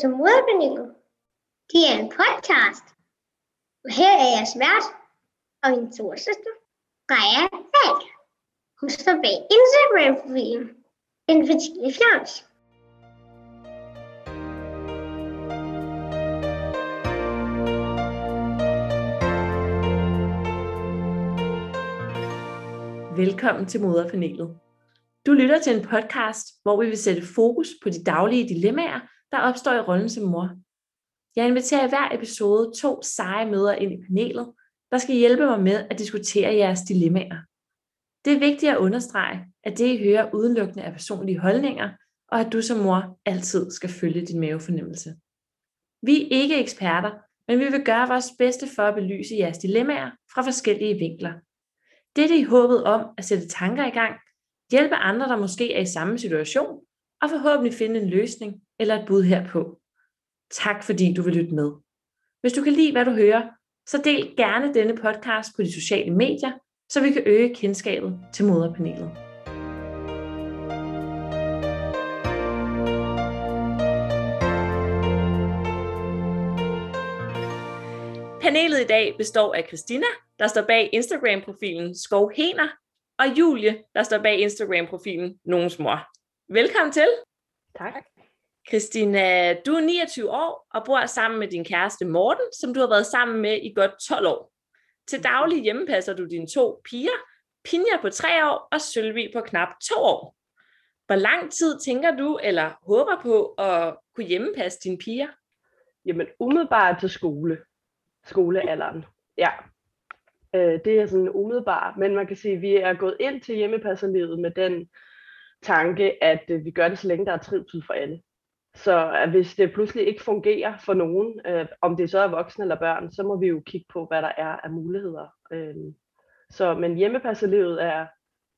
som Moderpanelet. Det er en podcast. Og her er jeg svært og min storsøster, Freja Falk. Hun står bag Instagram-profilen Infantile Fjams. Velkommen til Moderpanelet. Du lytter til en podcast, hvor vi vil sætte fokus på de daglige dilemmaer, der opstår i rollen som mor. Jeg inviterer i hver episode to seje møder ind i panelet, der skal hjælpe mig med at diskutere jeres dilemmaer. Det er vigtigt at understrege, at det I hører udelukkende er personlige holdninger, og at du som mor altid skal følge din mavefornemmelse. Vi er ikke eksperter, men vi vil gøre vores bedste for at belyse jeres dilemmaer fra forskellige vinkler. Dette i håbet om at sætte tanker i gang, hjælpe andre, der måske er i samme situation, og forhåbentlig finde en løsning eller et bud herpå. Tak fordi du vil lytte med. Hvis du kan lide, hvad du hører, så del gerne denne podcast på de sociale medier, så vi kan øge kendskabet til moderpanelet. Panelet i dag består af Christina, der står bag Instagram-profilen Skovhener, og Julie, der står bag Instagram-profilen Nogens Mor. Velkommen til. Tak. Christina, du er 29 år og bor sammen med din kæreste Morten, som du har været sammen med i godt 12 år. Til daglig hjemmepasser du dine to piger, Pinja på 3 år og Sølvi på knap 2 år. Hvor lang tid tænker du eller håber på at kunne hjemmepasse dine piger? Jamen umiddelbart til skole. Skolealderen. Ja. Øh, det er sådan umiddelbart, men man kan sige, at vi er gået ind til hjemmepasserlivet med den tanke, at øh, vi gør det, så længe der er trivsel for alle. Så at hvis det pludselig ikke fungerer for nogen, øh, om det så er voksne eller børn, så må vi jo kigge på, hvad der er af muligheder. Øh, så, men hjemmepasselivet er,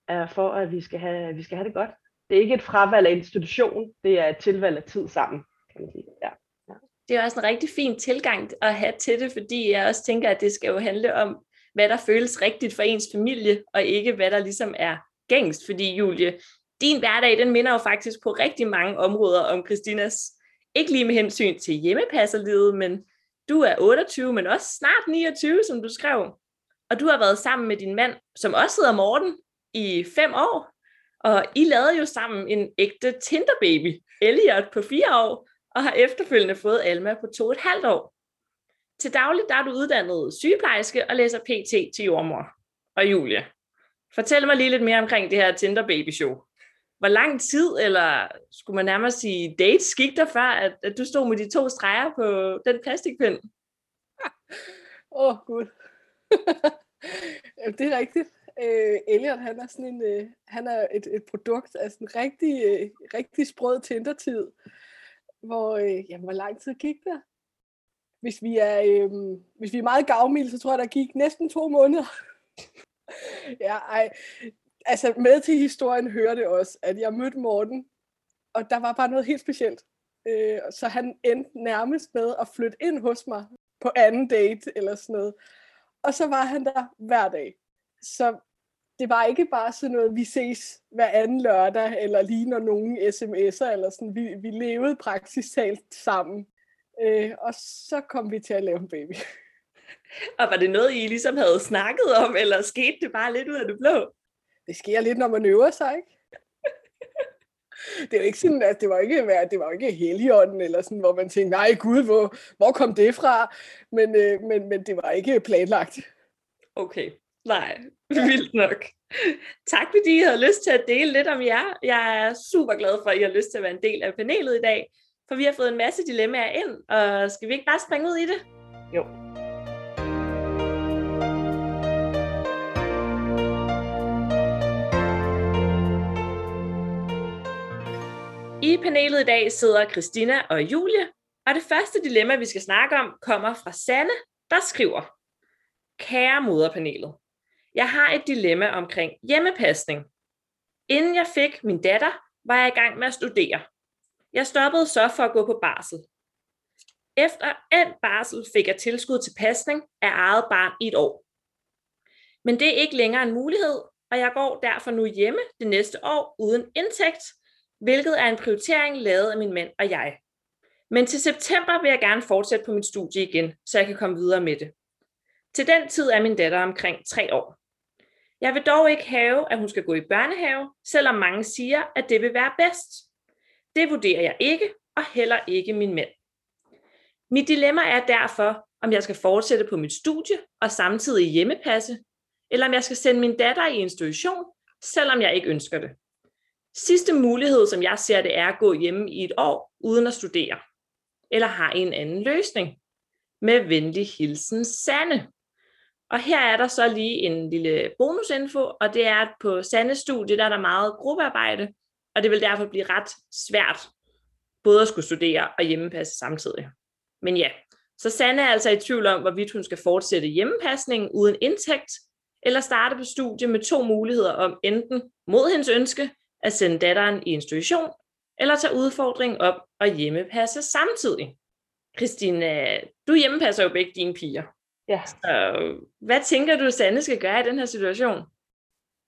er for, at vi skal, have, vi skal have det godt. Det er ikke et fravalg af institution, det er et tilvalg af tid sammen, kan man sige. Ja. ja. Det er også en rigtig fin tilgang at have til det, fordi jeg også tænker, at det skal jo handle om, hvad der føles rigtigt for ens familie, og ikke hvad der ligesom er gængst. Fordi Julie, din hverdag, den minder jo faktisk på rigtig mange områder om Christinas. Ikke lige med hensyn til hjemmepasserlivet, men du er 28, men også snart 29, som du skrev. Og du har været sammen med din mand, som også hedder Morten, i fem år. Og I lavede jo sammen en ægte Tinder-baby, Elliot, på fire år, og har efterfølgende fået Alma på to og et halvt år. Til daglig der er du uddannet sygeplejerske og læser PT til jordmor. Og Julie, fortæl mig lige lidt mere omkring det her Tinder-baby-show hvor lang tid, eller skulle man nærmere sige dates, gik der før, at, at du stod med de to streger på den plastikpind? Åh, oh, gud. det er rigtigt. Øh, Elliot, han er sådan en, øh, han er et, et produkt af sådan en rigtig, øh, rigtig sprød tindertid, hvor, øh, jamen, hvor lang tid gik der? Hvis vi er, øh, hvis vi er meget gavmilde, så tror jeg, der gik næsten to måneder. ja, ej, altså med til historien hører det også, at jeg mødte Morten, og der var bare noget helt specielt. Øh, så han endte nærmest med at flytte ind hos mig på anden date eller sådan noget. Og så var han der hver dag. Så det var ikke bare sådan noget, vi ses hver anden lørdag, eller lige når nogen sms'er, eller sådan. Vi, vi levede praktisk talt sammen. Øh, og så kom vi til at lave en baby. Og var det noget, I ligesom havde snakket om, eller skete det bare lidt ud af det blå? Det sker lidt, når man øver sig, ikke? det er jo ikke sådan, at det var ikke, det var ikke heligånden, eller sådan, hvor man tænkte, nej gud, hvor, hvor kom det fra? Men, øh, men, men det var ikke planlagt. Okay, nej, vildt nok. Tak fordi I havde lyst til at dele lidt om jer. Jeg er super glad for, at I har lyst til at være en del af panelet i dag, for vi har fået en masse dilemmaer ind, og skal vi ikke bare springe ud i det? Jo. I panelet i dag sidder Christina og Julie, og det første dilemma, vi skal snakke om, kommer fra Sanne, der skriver, Kære moderpanelet, jeg har et dilemma omkring hjemmepasning. Inden jeg fik min datter, var jeg i gang med at studere. Jeg stoppede så for at gå på barsel. Efter en barsel fik jeg tilskud til pasning af eget barn i et år. Men det er ikke længere en mulighed, og jeg går derfor nu hjemme det næste år uden indtægt, hvilket er en prioritering lavet af min mand og jeg. Men til september vil jeg gerne fortsætte på mit studie igen, så jeg kan komme videre med det. Til den tid er min datter omkring tre år. Jeg vil dog ikke have, at hun skal gå i børnehave, selvom mange siger, at det vil være bedst. Det vurderer jeg ikke, og heller ikke min mand. Mit dilemma er derfor, om jeg skal fortsætte på mit studie og samtidig hjemmepasse, eller om jeg skal sende min datter i institution, selvom jeg ikke ønsker det. Sidste mulighed, som jeg ser det, er at gå hjemme i et år uden at studere. Eller har en anden løsning. Med venlig hilsen Sanne. Og her er der så lige en lille bonusinfo, og det er, at på Sandes studie, der er der meget gruppearbejde, og det vil derfor blive ret svært både at skulle studere og hjemmepasse samtidig. Men ja, så Sanne er altså i tvivl om, hvorvidt hun skal fortsætte hjemmepasningen uden indtægt, eller starte på studie med to muligheder om enten mod hendes ønske at sende datteren i institution, eller tage udfordringen op og hjemmepasse samtidig. Christine, du hjemmepasser jo begge dine piger. Ja. Så hvad tænker du, Sanne skal gøre i den her situation?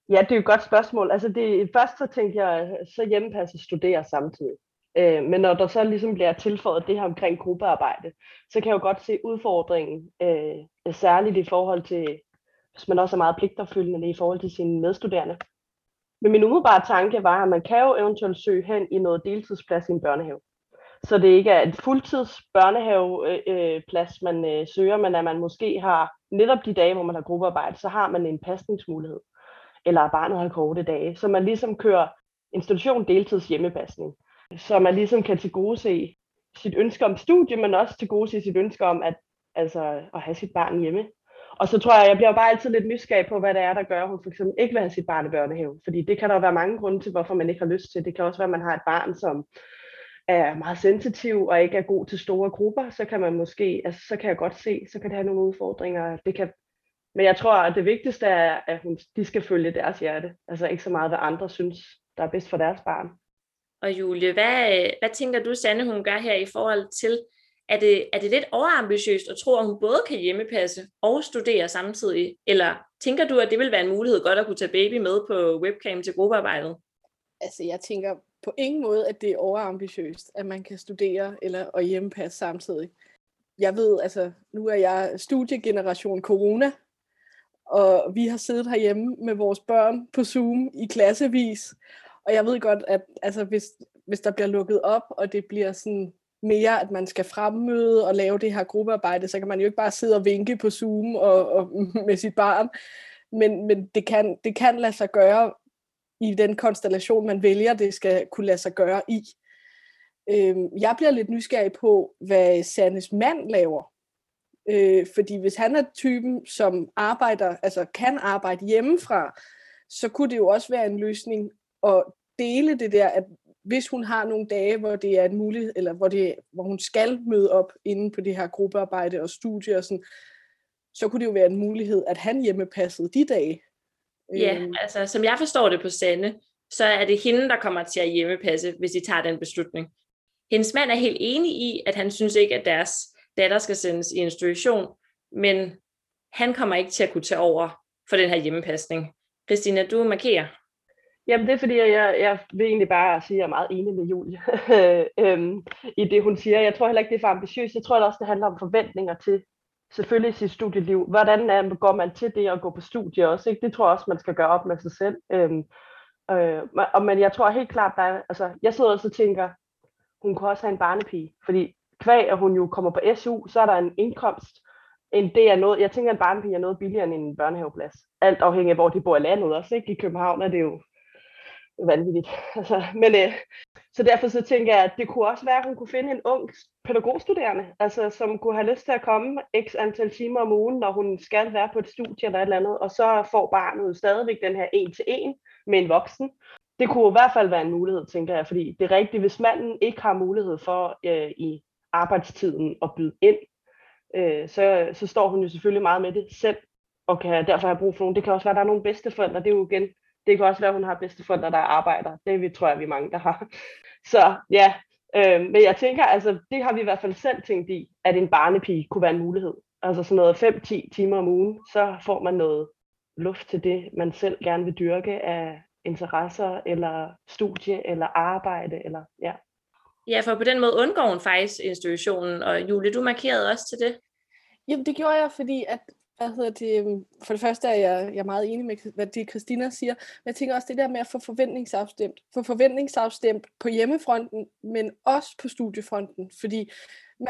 Ja, det er jo et godt spørgsmål. Altså det, først så tænker jeg, så hjemmepasse studere samtidig. Øh, men når der så ligesom bliver tilføjet det her omkring gruppearbejde, så kan jeg jo godt se udfordringen, øh, særligt i forhold til, hvis man også er meget pligtopfyldende i forhold til sine medstuderende. Men min umiddelbare tanke var, at man kan jo eventuelt søge hen i noget deltidsplads i en børnehave. Så det ikke er en fuldtids børnehaveplads, øh, øh, man øh, søger, men at man måske har netop de dage, hvor man har gruppearbejde, så har man en pasningsmulighed. Eller barnet har korte dage. Så man ligesom kører institution deltids hjemmepasning. Så man ligesom kan tilgodese sit ønske om studie, men også tilgodese sit ønske om at, altså, at have sit barn hjemme. Og så tror jeg, jeg bliver bare altid lidt nysgerrig på, hvad det er, der gør, at hun for eksempel ikke vil have sit barn i børnehave. Fordi det kan der være mange grunde til, hvorfor man ikke har lyst til. Det kan også være, at man har et barn, som er meget sensitiv og ikke er god til store grupper, så kan man måske, altså så kan jeg godt se, så kan det have nogle udfordringer. Det kan, men jeg tror, at det vigtigste er, at hun, de skal følge deres hjerte. Altså ikke så meget, hvad andre synes, der er bedst for deres barn. Og Julie, hvad, hvad tænker du, Sanne, hun gør her i forhold til, er det, er det lidt overambitiøst at tro, at hun både kan hjemmepasse og studere samtidig? Eller tænker du, at det vil være en mulighed godt at kunne tage baby med på webcam til gruppearbejdet? Altså, jeg tænker på ingen måde, at det er overambitiøst, at man kan studere eller og hjemmepasse samtidig. Jeg ved, altså, nu er jeg studiegeneration corona, og vi har siddet herhjemme med vores børn på Zoom i klassevis, og jeg ved godt, at altså, hvis, hvis der bliver lukket op, og det bliver sådan mere, at man skal fremmøde og lave det her gruppearbejde, så kan man jo ikke bare sidde og vinke på Zoom og, og med sit barn. Men, men det, kan, det kan lade sig gøre i den konstellation, man vælger, det skal kunne lade sig gøre i. Øhm, jeg bliver lidt nysgerrig på, hvad Sandes mand laver. Øh, fordi hvis han er typen, som arbejder, altså kan arbejde hjemmefra, så kunne det jo også være en løsning at dele det der, at hvis hun har nogle dage, hvor det er en mulighed, eller hvor, det, hvor hun skal møde op inde på det her gruppearbejde og studie og sådan, så kunne det jo være en mulighed, at han hjemmepassede de dage. Ja, øhm. altså som jeg forstår det på Sande, så er det hende, der kommer til at hjemmepasse, hvis de tager den beslutning. Hendes mand er helt enig i, at han synes ikke, at deres datter skal sendes i institution, men han kommer ikke til at kunne tage over for den her hjemmepasning. Christina, du markerer. Jamen det er fordi, jeg, jeg vil egentlig bare sige, at jeg er meget enig med Julie øhm, i det, hun siger. Jeg tror heller ikke, det er for ambitiøst. Jeg tror det også, det handler om forventninger til selvfølgelig sit studieliv. Hvordan er, går man til det at gå på studie også? Ikke? Det tror jeg også, man skal gøre op med sig selv. Øhm, øh, og, men jeg tror helt klart, der er, altså, jeg sidder også og tænker, hun kunne også have en barnepige. Fordi kvæg, at hun jo kommer på SU, så er der en indkomst, en det er noget, jeg tænker, at en barnepige er noget billigere end en børnehaveplads. Alt afhængig af, hvor de bor i landet også. Ikke? I København er det jo vanvittigt. Altså, men, øh, så derfor så tænker jeg, at det kunne også være, at hun kunne finde en ung pædagogstuderende, altså, som kunne have lyst til at komme x antal timer om ugen, når hun skal være på et studie eller et eller andet, og så får barnet stadigvæk den her en til en med en voksen. Det kunne i hvert fald være en mulighed, tænker jeg, fordi det er rigtigt, hvis manden ikke har mulighed for øh, i arbejdstiden at byde ind, øh, så, så står hun jo selvfølgelig meget med det selv, og kan derfor have brug for nogen. Det kan også være, at der er nogle bedsteforældre, det er jo igen det kan også være, at hun har bedsteforældre, der arbejder. Det vi, tror jeg, vi er mange, der har. Så ja, øh, men jeg tænker, altså det har vi i hvert fald selv tænkt i, at en barnepige kunne være en mulighed. Altså sådan noget 5-10 timer om ugen, så får man noget luft til det, man selv gerne vil dyrke af interesser, eller studie, eller arbejde, eller ja. Ja, for på den måde undgår hun faktisk institutionen, og Julie, du markerede også til det. Jamen, det gjorde jeg, fordi at, hvad hedder det, øhm, for det første er jeg, jeg er meget enig med, hvad det Christina siger, men jeg tænker også det der med at få forventningsafstemt, få forventningsafstemt på hjemmefronten, men også på studiefronten, fordi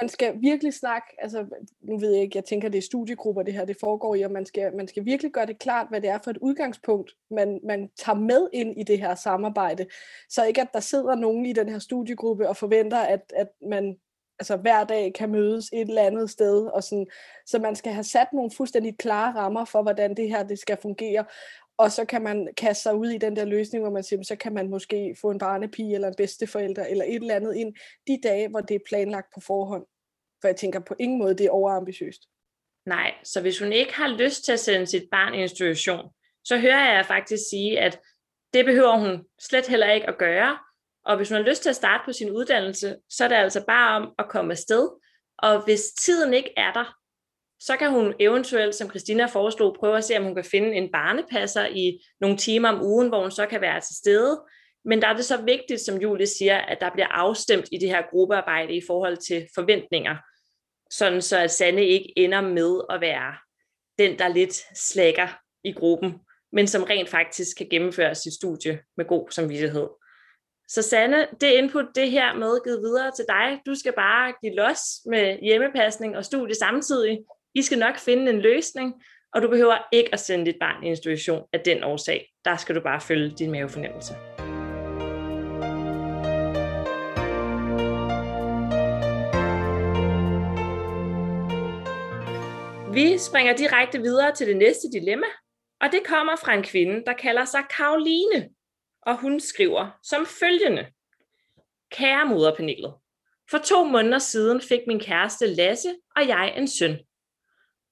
man skal virkelig snakke, altså nu ved jeg ikke, jeg tænker det er studiegrupper det her, det foregår i, og man skal, man skal virkelig gøre det klart, hvad det er for et udgangspunkt, man, man tager med ind i det her samarbejde, så ikke at der sidder nogen i den her studiegruppe og forventer, at, at man altså hver dag kan mødes et eller andet sted, og sådan, så man skal have sat nogle fuldstændig klare rammer for, hvordan det her det skal fungere, og så kan man kaste sig ud i den der løsning, hvor man siger, så kan man måske få en barnepige eller en bedsteforælder eller et eller andet ind de dage, hvor det er planlagt på forhånd. For jeg tænker på ingen måde, det er overambitiøst. Nej, så hvis hun ikke har lyst til at sende sit barn i institution, så hører jeg faktisk sige, at det behøver hun slet heller ikke at gøre, og hvis hun har lyst til at starte på sin uddannelse, så er det altså bare om at komme afsted. Og hvis tiden ikke er der, så kan hun eventuelt, som Christina foreslog, prøve at se, om hun kan finde en barnepasser i nogle timer om ugen, hvor hun så kan være til stede. Men der er det så vigtigt, som Julie siger, at der bliver afstemt i det her gruppearbejde i forhold til forventninger, sådan så at Sande ikke ender med at være den, der lidt slækker i gruppen, men som rent faktisk kan gennemføre sit studie med god samvittighed. Så Sanne, det input, det her med givet videre til dig. Du skal bare give los med hjemmepasning og studie samtidig. I skal nok finde en løsning, og du behøver ikke at sende dit barn i institution af den årsag. Der skal du bare følge din mavefornemmelse. Vi springer direkte videre til det næste dilemma, og det kommer fra en kvinde, der kalder sig Karoline og hun skriver som følgende. Kære moderpanelet, for to måneder siden fik min kæreste Lasse og jeg en søn.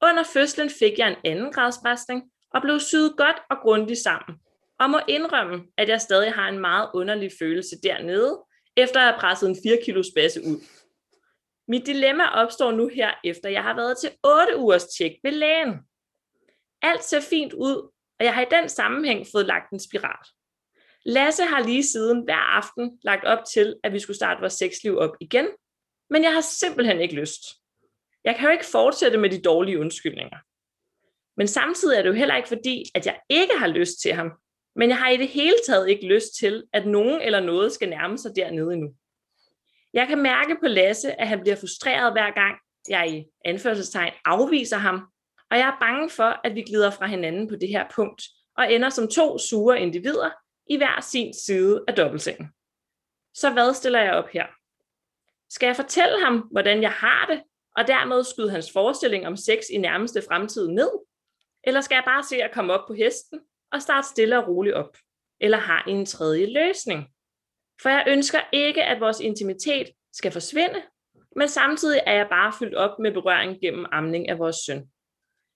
Under fødslen fik jeg en anden gradsbræsning og blev syet godt og grundigt sammen, og må indrømme, at jeg stadig har en meget underlig følelse dernede, efter at have presset en 4 kilos basse ud. Mit dilemma opstår nu her, efter jeg har været til 8 ugers tjek ved lægen. Alt ser fint ud, og jeg har i den sammenhæng fået lagt en spiral. Lasse har lige siden hver aften lagt op til, at vi skulle starte vores sexliv op igen, men jeg har simpelthen ikke lyst. Jeg kan jo ikke fortsætte med de dårlige undskyldninger. Men samtidig er det jo heller ikke fordi, at jeg ikke har lyst til ham, men jeg har i det hele taget ikke lyst til, at nogen eller noget skal nærme sig dernede endnu. Jeg kan mærke på Lasse, at han bliver frustreret hver gang, jeg i anførselstegn afviser ham, og jeg er bange for, at vi glider fra hinanden på det her punkt, og ender som to sure individer, i hver sin side af dobbeltsengen. Så hvad stiller jeg op her? Skal jeg fortælle ham, hvordan jeg har det, og dermed skyde hans forestilling om sex i nærmeste fremtid ned? Eller skal jeg bare se at komme op på hesten og starte stille og roligt op? Eller har I en tredje løsning? For jeg ønsker ikke, at vores intimitet skal forsvinde, men samtidig er jeg bare fyldt op med berøring gennem amning af vores søn.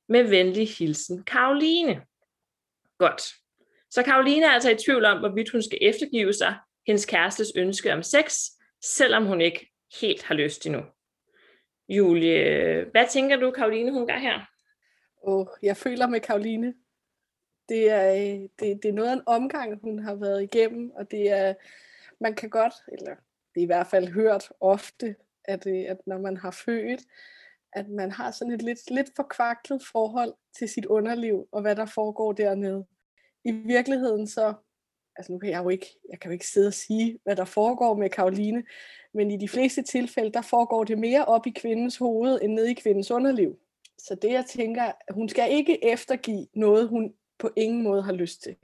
Med venlig hilsen, Karoline. Godt. Så Karoline er altså i tvivl om, hvorvidt hun skal eftergive sig hendes kærestes ønske om sex, selvom hun ikke helt har lyst endnu. Julie, hvad tænker du, Karoline, hun gør her? Oh, jeg føler med Karoline. Det er, øh, det, det er noget af en omgang, hun har været igennem, og det er, man kan godt, eller det er i hvert fald hørt ofte, at, øh, at når man har født, at man har sådan et lidt, lidt forkvaklet forhold til sit underliv, og hvad der foregår dernede i virkeligheden så, altså nu kan jeg jo ikke, jeg kan jo ikke sidde og sige, hvad der foregår med Karoline, men i de fleste tilfælde, der foregår det mere op i kvindens hoved, end ned i kvindens underliv. Så det jeg tænker, hun skal ikke eftergive noget, hun på ingen måde har lyst til.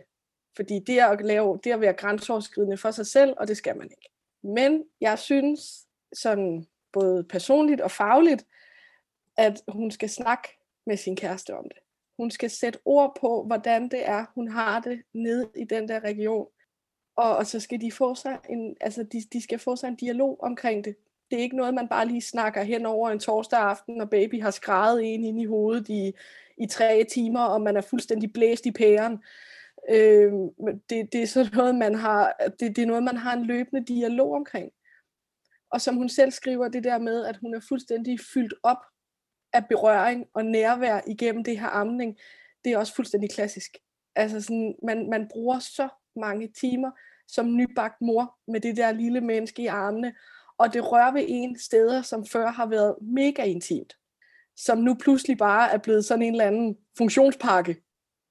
Fordi det at, lave, det at være grænseoverskridende for sig selv, og det skal man ikke. Men jeg synes, sådan både personligt og fagligt, at hun skal snakke med sin kæreste om det. Hun skal sætte ord på, hvordan det er, hun har det nede i den der region. Og, og så skal de få sig en, altså de, de skal få sig en dialog omkring det. Det er ikke noget, man bare lige snakker hen over en torsdag aften, når baby har skrevet en ind i hovedet i, i tre timer, og man er fuldstændig blæst i pæren. Øh, det, det er sådan noget, man har, det, det er noget, man har en løbende dialog omkring. Og som hun selv skriver, det der med, at hun er fuldstændig fyldt op af berøring og nærvær igennem det her amning, det er også fuldstændig klassisk. Altså sådan, man, man bruger så mange timer som nybagt mor med det der lille menneske i armene, og det rører ved en steder, som før har været mega intimt, som nu pludselig bare er blevet sådan en eller anden funktionspakke,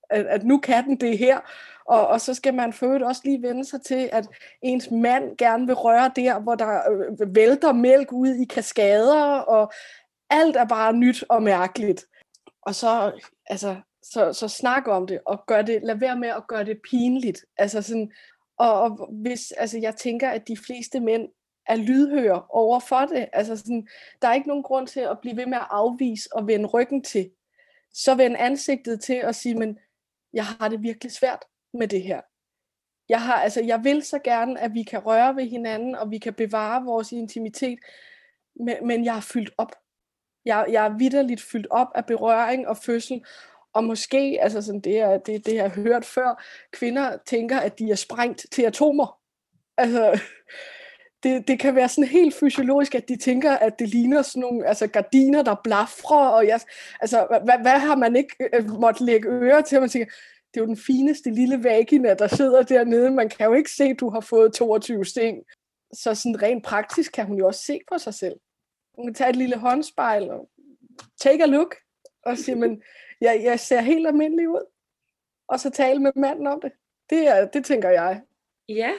at, at nu kan den det her, og, og så skal man for også lige vende sig til, at ens mand gerne vil røre der, hvor der øh, vælter mælk ud i kaskader, og alt er bare nyt og mærkeligt. Og så, altså, så, så snak om det, og gør det, lad være med at gøre det pinligt. Altså sådan, og, og hvis, altså jeg tænker, at de fleste mænd er lydhøre over for det. Altså sådan, der er ikke nogen grund til at blive ved med at afvise og vende ryggen til. Så vend ansigtet til og sige, men jeg har det virkelig svært med det her. Jeg, har, altså, jeg vil så gerne, at vi kan røre ved hinanden, og vi kan bevare vores intimitet, men, men jeg er fyldt op. Jeg, jeg er vidderligt fyldt op af berøring og fødsel, og måske, altså sådan det, er, det, det jeg har hørt før, kvinder tænker, at de er sprængt til atomer. Altså, det, det kan være sådan helt fysiologisk, at de tænker, at det ligner sådan nogle altså gardiner, der blafrer, og jeg, altså, hvad, hvad har man ikke øh, måtte lægge øre til, man tænker, det er jo den fineste lille vagina, der sidder dernede, man kan jo ikke se, at du har fået 22 sting. Så sådan rent praktisk kan hun jo også se på sig selv. Hun kan tage et lille håndspejl og take a look, og sige, men jeg, jeg ser helt almindelig ud. Og så tale med manden om det. Det, er, det tænker jeg. Ja,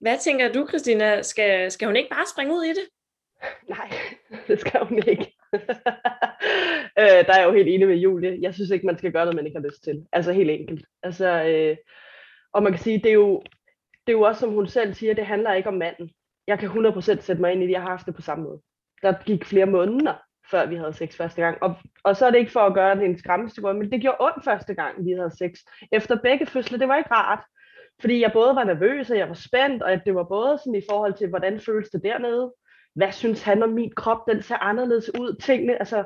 hvad tænker du, Christina? Skal, skal hun ikke bare springe ud i det? Nej, det skal hun ikke. øh, der er jeg jo helt enig med Julie. Jeg synes ikke, man skal gøre noget, man ikke har lyst til. Altså helt enkelt. Altså, øh, og man kan sige, det er, jo, det er jo også, som hun selv siger, det handler ikke om manden. Jeg kan 100% sætte mig ind i det, jeg har haft det på samme måde. Der gik flere måneder, før vi havde sex første gang. Og, og så er det ikke for at gøre det en skræmmestor, men det gjorde ondt første gang, vi havde sex. Efter begge fødsler, det var ikke rart. Fordi jeg både var nervøs, og jeg var spændt, og det var både sådan i forhold til, hvordan føles det dernede. Hvad synes han om min krop? Den ser anderledes ud. Tingene, altså,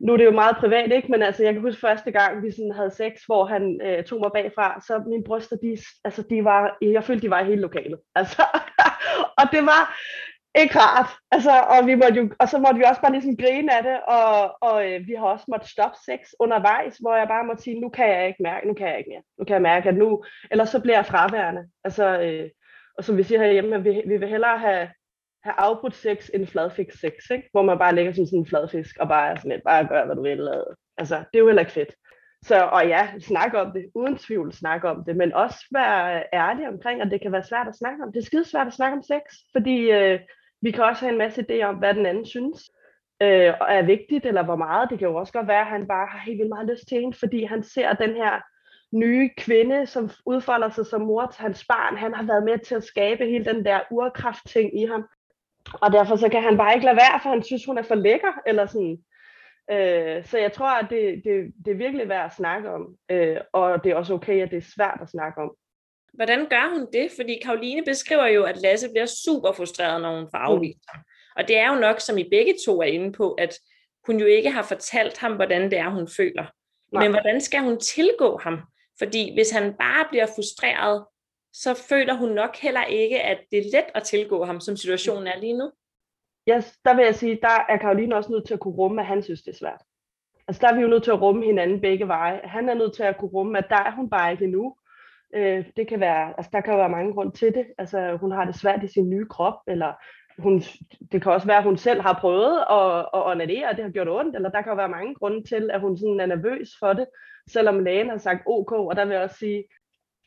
nu er det jo meget privat, ikke? Men altså, jeg kan huske første gang, vi sådan havde sex, hvor han øh, tog mig bagfra, så mine bryster, de, altså, de var, jeg følte, de var i hele lokalet. Altså, og det var, ikke rart. Altså, og, vi måtte jo, og så måtte vi også bare ligesom grine af det, og, og øh, vi har også måttet stoppe sex undervejs, hvor jeg bare måtte sige, nu kan jeg ikke mærke, nu kan jeg ikke mere. Nu kan jeg mærke, at nu, eller så bliver jeg fraværende. Altså, øh, og som vi siger herhjemme, vi, vi vil hellere have, have afbrudt sex end fladfix sex, ikke? hvor man bare ligger som sådan en fladfisk, og bare er sådan lidt, bare gør, hvad du vil. Altså, det er jo heller ikke fedt. Så, og ja, snak om det, uden tvivl snak om det, men også være ærlig omkring, at det kan være svært at snakke om. Det er skide svært at snakke om sex, fordi øh, vi kan også have en masse idéer om, hvad den anden synes øh, er vigtigt, eller hvor meget. Det kan jo også godt være, at han bare har helt vildt meget lyst til hende, fordi han ser den her nye kvinde, som udfolder sig som mor til hans barn. Han har været med til at skabe hele den der urkraft-ting i ham. Og derfor så kan han bare ikke lade være, for han synes, hun er for lækker, eller sådan. Øh, så jeg tror, at det, det, det er virkelig værd at snakke om, øh, og det er også okay, at det er svært at snakke om. Hvordan gør hun det? Fordi Karoline beskriver jo, at Lasse bliver super frustreret, når hun får afvist mm. Og det er jo nok, som I begge to er inde på, at hun jo ikke har fortalt ham, hvordan det er, hun føler. Nej. Men hvordan skal hun tilgå ham? Fordi hvis han bare bliver frustreret, så føler hun nok heller ikke, at det er let at tilgå ham, som situationen er lige nu. Yes, der vil jeg sige, der er Karoline også nødt til at kunne rumme, at han synes, det er svært. Altså der er vi jo nødt til at rumme hinanden begge veje. Han er nødt til at kunne rumme, at der er hun bare ikke endnu. Øh, det kan være, altså der kan være mange grunde til det. Altså hun har det svært i sin nye krop, eller hun, det kan også være, at hun selv har prøvet at, at onanere, og det har gjort ondt, eller der kan jo være mange grunde til, at hun sådan er nervøs for det, selvom lægen har sagt OK, og der vil jeg også sige,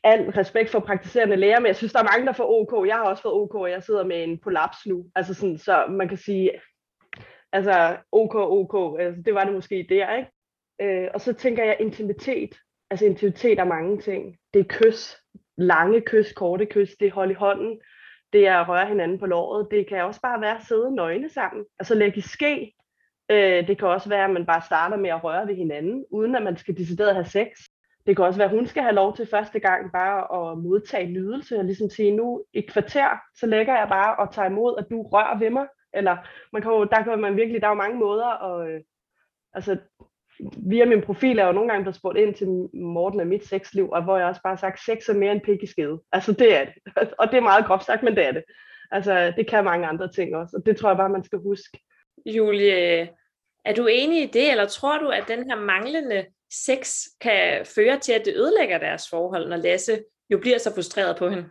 al respekt for praktiserende læger, men jeg synes, der er mange, der får OK. Jeg har også fået OK, og jeg sidder med en prolaps nu. Altså sådan, så man kan sige, altså OK, OK, altså, det var det måske der, ikke? Øh, og så tænker jeg intimitet. Altså intimitet er mange ting. Det er kys, lange kys, korte kys, det er hold i hånden, det er at røre hinanden på låret. Det kan også bare være at sidde nøgne sammen. Altså lægge i ske. Øh, det kan også være, at man bare starter med at røre ved hinanden, uden at man skal decideret have sex. Det kan også være, at hun skal have lov til første gang bare at modtage nydelse, og ligesom sige, nu i et kvarter, så lægger jeg bare og tager imod, at du rører ved mig. Eller man kan jo, der kan man virkelig, der er jo mange måder, og øh, altså, via min profil er jeg jo nogle gange blevet spurgt ind til Morten af mit sexliv, og hvor jeg også bare har sagt, sex er mere end pik i skede. Altså det er det. Og det er meget groft sagt, men det er det. Altså det kan mange andre ting også, og det tror jeg bare, man skal huske. Julie, er du enig i det, eller tror du, at den her manglende sex kan føre til, at det ødelægger deres forhold, når Lasse jo bliver så frustreret på hende?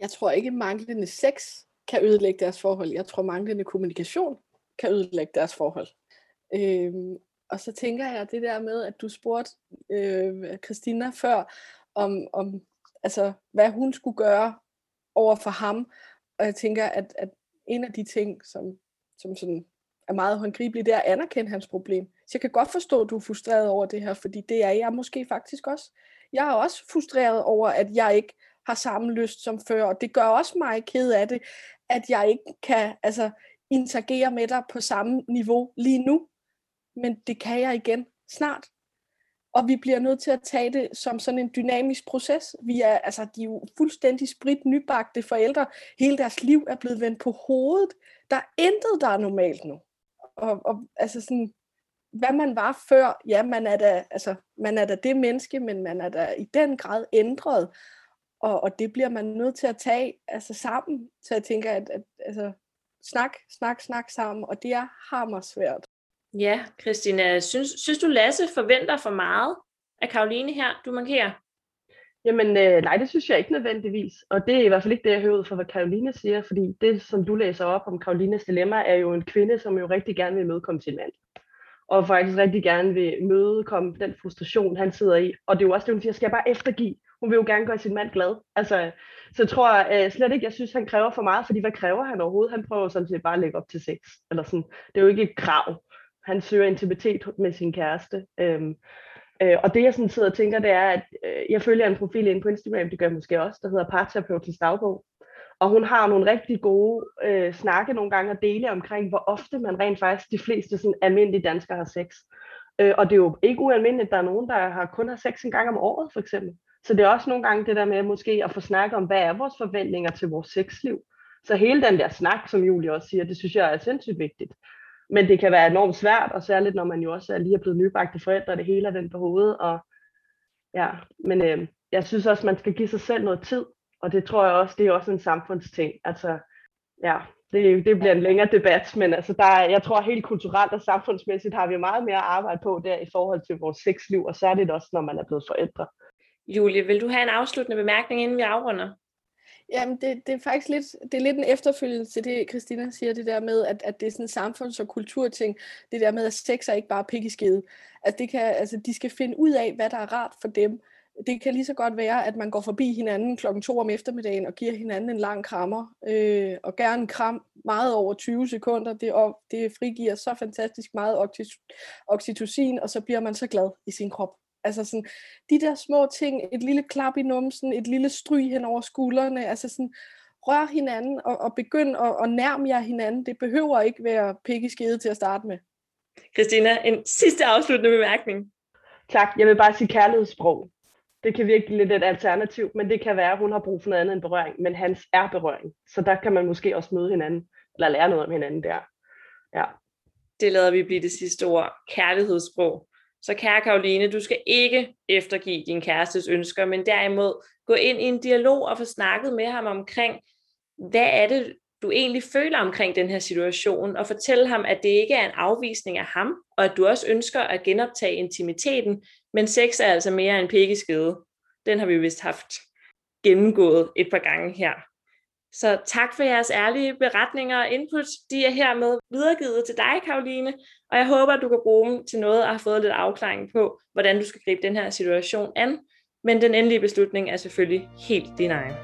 Jeg tror ikke, manglende sex kan ødelægge deres forhold. Jeg tror, manglende kommunikation kan ødelægge deres forhold. Øhm, og så tænker jeg det der med, at du spurgte øh, Christina før, om, om altså, hvad hun skulle gøre over for ham. Og jeg tænker, at, at en af de ting, som, som sådan er meget håndgribelig, det er at anerkende hans problem. Så jeg kan godt forstå, at du er frustreret over det her, fordi det er jeg måske faktisk også. Jeg er også frustreret over, at jeg ikke har samme lyst som før, og det gør også mig ked af det, at jeg ikke kan altså, interagere med dig på samme niveau lige nu. Men det kan jeg igen snart. Og vi bliver nødt til at tage det som sådan en dynamisk proces. Vi er, altså, de er jo fuldstændig sprit nybagte forældre. Hele deres liv er blevet vendt på hovedet. Der er intet, der er normalt nu. Og, og altså sådan, hvad man var før, ja, man er, da, altså, man er da det menneske, men man er da i den grad ændret. Og, og det bliver man nødt til at tage altså, sammen. Så jeg tænker, at, at altså, snak, snak, snak sammen, og det er hammer svært. Ja, Christina, synes, synes du Lasse forventer for meget af Karoline her, du markerer? Jamen, øh, nej, det synes jeg ikke nødvendigvis. Og det er i hvert fald ikke det, jeg hører ud fra, hvad Karoline siger, fordi det, som du læser op om Karolines dilemma, er jo en kvinde, som jo rigtig gerne vil mødekomme sin mand. Og faktisk rigtig gerne vil mødekomme den frustration, han sidder i. Og det er jo også det, hun siger, skal jeg bare eftergive? Hun vil jo gerne gøre sin mand glad. Altså, så jeg tror øh, slet ikke, jeg synes, han kræver for meget, fordi hvad kræver han overhovedet? Han prøver sådan set bare at lægge op til sex. Eller sådan. Det er jo ikke et krav. Han søger intimitet med sin kæreste. Øhm, øh, og det jeg sådan sidder og tænker, det er, at øh, jeg følger en profil ind på Instagram, det gør jeg måske også, der hedder Parterapeutens Dagbog. Og hun har nogle rigtig gode øh, snakke nogle gange og dele omkring, hvor ofte man rent faktisk, de fleste sådan almindelige danskere har sex. Øh, og det er jo ikke ualmindeligt, at der er nogen, der har kun har sex en gang om året, for eksempel. Så det er også nogle gange det der med måske at få snakket om, hvad er vores forventninger til vores sexliv. Så hele den der snak, som Julie også siger, det synes jeg er sindssygt vigtigt. Men det kan være enormt svært, og særligt når man jo også er lige er blevet nybagte forældre, og det hele er vendt på hovedet. Og, ja, men øh, jeg synes også, man skal give sig selv noget tid, og det tror jeg også, det er også en samfundsting. Altså, ja, det, det bliver en længere debat, men altså der, jeg tror helt kulturelt og samfundsmæssigt har vi meget mere at arbejde på der i forhold til vores sexliv, og særligt også, når man er blevet forældre. Julie, vil du have en afsluttende bemærkning, inden vi afrunder? Jamen, det, det er faktisk lidt, det er lidt en efterfølgelse til det, Christina siger, det der med, at, at det er sådan en samfunds- og kulturting, det der med, at sex er ikke bare pik i skede. Altså, det kan, altså, de skal finde ud af, hvad der er rart for dem. Det kan lige så godt være, at man går forbi hinanden klokken to om eftermiddagen og giver hinanden en lang krammer, øh, og gerne en kram meget over 20 sekunder. Det, og, det frigiver så fantastisk meget oxytocin, og så bliver man så glad i sin krop. Altså sådan, de der små ting, et lille klap i numsen, et lille stryg hen over skuldrene, altså sådan, rør hinanden og, og begynd at, at nærme jer hinanden. Det behøver ikke være pik i skede til at starte med. Christina, en sidste afsluttende bemærkning. Tak, jeg vil bare sige kærlighedssprog. Det kan virke lidt et alternativ, men det kan være, at hun har brug for noget andet end berøring, men hans er berøring. Så der kan man måske også møde hinanden, eller lære noget om hinanden der. Ja. Det lader vi blive det sidste ord. Kærlighedssprog. Så kære Karoline, du skal ikke eftergive din kærestes ønsker, men derimod gå ind i en dialog og få snakket med ham omkring, hvad er det, du egentlig føler omkring den her situation, og fortælle ham, at det ikke er en afvisning af ham, og at du også ønsker at genoptage intimiteten, men sex er altså mere en pikkeskede. Den har vi vist haft gennemgået et par gange her. Så tak for jeres ærlige beretninger og input. De er hermed videregivet til dig, Karoline, og jeg håber, at du kan bruge dem til noget og har fået lidt afklaring på, hvordan du skal gribe den her situation an. Men den endelige beslutning er selvfølgelig helt din egen.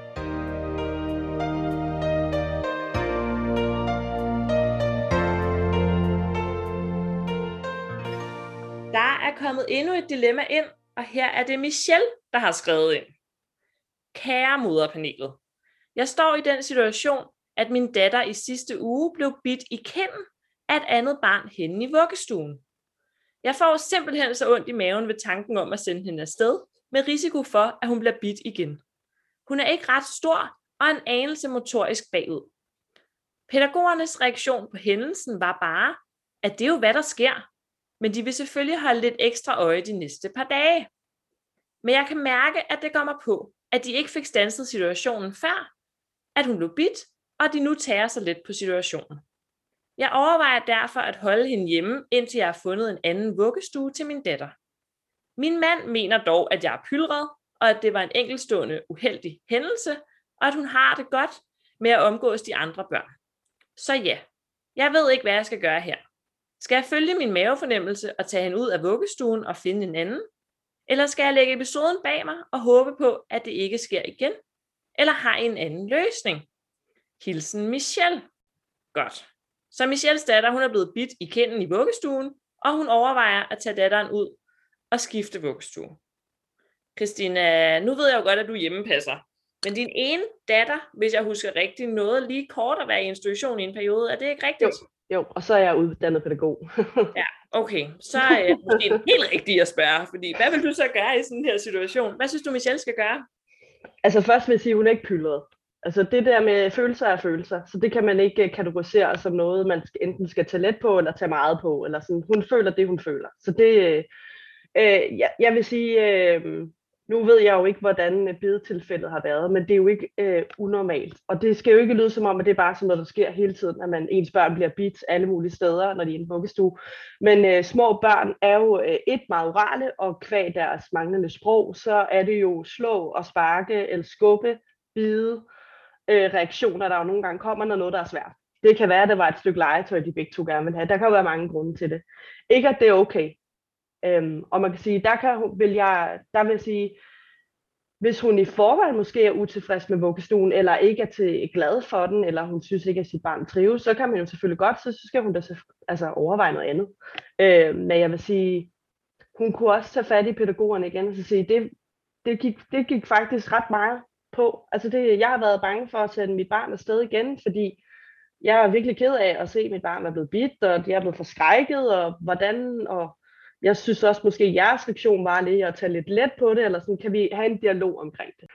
Der er kommet endnu et dilemma ind, og her er det Michelle, der har skrevet ind. Kære moderpanelet, jeg står i den situation, at min datter i sidste uge blev bidt i kinden af et andet barn henne i vuggestuen. Jeg får simpelthen så ondt i maven ved tanken om at sende hende afsted, med risiko for, at hun bliver bidt igen. Hun er ikke ret stor og en anelse motorisk bagud. Pædagogernes reaktion på hændelsen var bare, at det er jo hvad der sker, men de vil selvfølgelig holde lidt ekstra øje de næste par dage. Men jeg kan mærke, at det går mig på, at de ikke fik stanset situationen før, at hun blev bidt, og de nu tager sig lidt på situationen. Jeg overvejer derfor at holde hende hjemme, indtil jeg har fundet en anden vuggestue til min datter. Min mand mener dog, at jeg er pylret, og at det var en enkeltstående uheldig hændelse, og at hun har det godt, med at omgås de andre børn. Så ja, jeg ved ikke, hvad jeg skal gøre her. Skal jeg følge min mavefornemmelse og tage hende ud af vuggestuen og finde en anden? Eller skal jeg lægge episoden bag mig og håbe på, at det ikke sker igen? Eller har en anden løsning? Hilsen Michelle. Godt. Så Michelles datter, hun er blevet bidt i kinden i vuggestuen, og hun overvejer at tage datteren ud og skifte vuggestue. Christina, nu ved jeg jo godt, at du hjemmepasser. Men din ene datter, hvis jeg husker rigtigt, nåede lige kort at være i institution i en periode. Er det ikke rigtigt? Jo, jo og så er jeg uddannet pædagog. ja, okay. Så er det helt rigtigt at spørge, fordi hvad vil du så gøre i sådan her situation? Hvad synes du, Michelle skal gøre? Altså først vil jeg sige, at hun er ikke pyldret. Altså det der med følelser er følelser, så det kan man ikke øh, kategorisere som noget, man enten skal tage let på, eller tage meget på, eller sådan. Hun føler det, hun føler. Så det, øh, øh jeg, jeg vil sige, øh, nu ved jeg jo ikke, hvordan øh, bidetilfældet har været, men det er jo ikke øh, unormalt. Og det skal jo ikke lyde som om, at det er bare sådan noget, der sker hele tiden, at man, ens børn bliver bidt alle mulige steder, når de er i en vuggestue. Men øh, små børn er jo øh, et meget orale, og kvæg deres manglende sprog, så er det jo slå og sparke, eller skubbe, bide, øh, reaktioner, der jo nogle gange kommer, når noget der er svært. Det kan være, at det var et stykke legetøj, de begge to gerne vil have. Der kan jo være mange grunde til det. Ikke at det er okay. Øhm, og man kan sige, der, kan, vil jeg, der vil jeg sige, hvis hun i forvejen måske er utilfreds med vuggestuen, eller ikke er til glad for den, eller hun synes ikke, at sit barn trives, så kan man jo selvfølgelig godt, så så skal hun da altså, overveje noget andet. Øh, men jeg vil sige, hun kunne også tage fat i pædagogerne igen og så sige, det, det, gik, det gik faktisk ret meget på. Altså det, jeg har været bange for at sende mit barn afsted igen, fordi jeg er virkelig ked af at se, at mit barn er blevet bidt, og jeg er blevet forskrækket, og hvordan, og jeg synes også måske, at jeres lektion var lige at tage lidt let på det, eller sådan, kan vi have en dialog omkring det?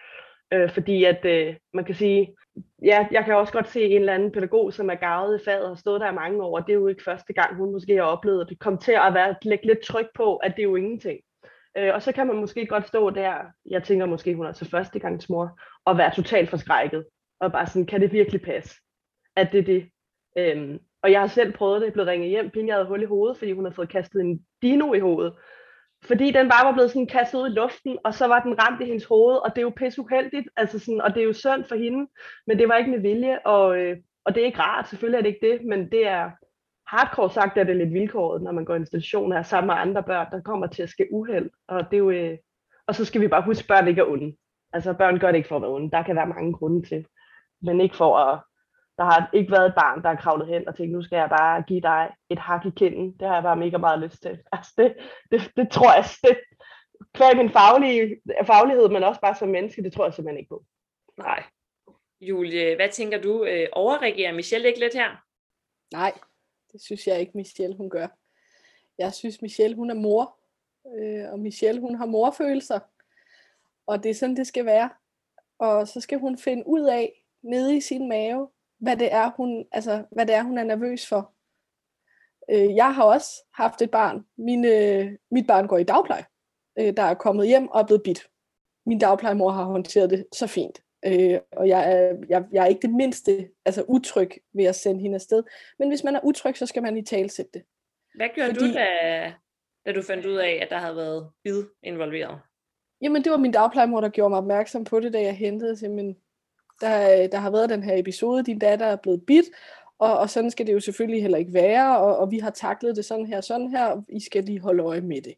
Øh, fordi at øh, man kan sige, ja, jeg kan også godt se en eller anden pædagog, som er gavet i faget og har stået der i mange år, og det er jo ikke første gang, hun måske har oplevet, at det kom til at være, lægge lidt tryk på, at det er jo ingenting. Øh, og så kan man måske godt stå der, jeg tænker måske, hun er til første gangs mor, og være totalt forskrækket, og bare sådan, kan det virkelig passe, at det er det? Øhm, og jeg har selv prøvet det, jeg blev ringet hjem, Pinja havde hul i hovedet, fordi hun havde fået kastet en dino i hovedet. Fordi den bare var blevet sådan kastet ud i luften, og så var den ramt i hendes hoved, og det er jo pisse uheldigt, altså sådan, og det er jo synd for hende, men det var ikke med vilje, og, øh, og det er ikke rart, selvfølgelig er det ikke det, men det er hardcore sagt, er det lidt vilkåret, når man går i institution er sammen med andre børn, der kommer til at ske uheld, og det er jo, øh, og så skal vi bare huske, at børn ikke er onde. Altså børn gør det ikke for at være onde, der kan være mange grunde til, men ikke for at der har ikke været et barn, der har kravlet hen og tænkt, nu skal jeg bare give dig et hak i kinden. Det har jeg bare mega meget lyst til. Altså det, det, det tror jeg, det, kvæg min faglige, faglighed, men også bare som menneske, det tror jeg simpelthen ikke på. Nej. Julie, hvad tænker du? Øh, overreagerer Michelle ikke lidt her? Nej, det synes jeg ikke, Michelle hun gør. Jeg synes, Michelle hun er mor, øh, og Michelle hun har morfølelser. Og det er sådan, det skal være. Og så skal hun finde ud af, nede i sin mave, hvad det er, hun, altså, hvad det er, hun er nervøs for. Øh, jeg har også haft et barn. Min, øh, mit barn går i dagpleje, øh, der er kommet hjem og er blevet bidt. Min dagplejemor har håndteret det så fint. Øh, og jeg er, jeg, jeg er ikke det mindste altså utryg ved at sende hende afsted. Men hvis man er utryg, så skal man i tale sætte det. Hvad gjorde Fordi, du, da, da du fandt ud af, at der havde været bid involveret? Jamen, det var min dagplejemor, der gjorde mig opmærksom på det, da jeg hentede simpelthen der, øh, der har været den her episode, din datter er blevet bit, og, og sådan skal det jo selvfølgelig heller ikke være, og, og vi har taklet det sådan her, sådan her, og I skal lige holde øje med det.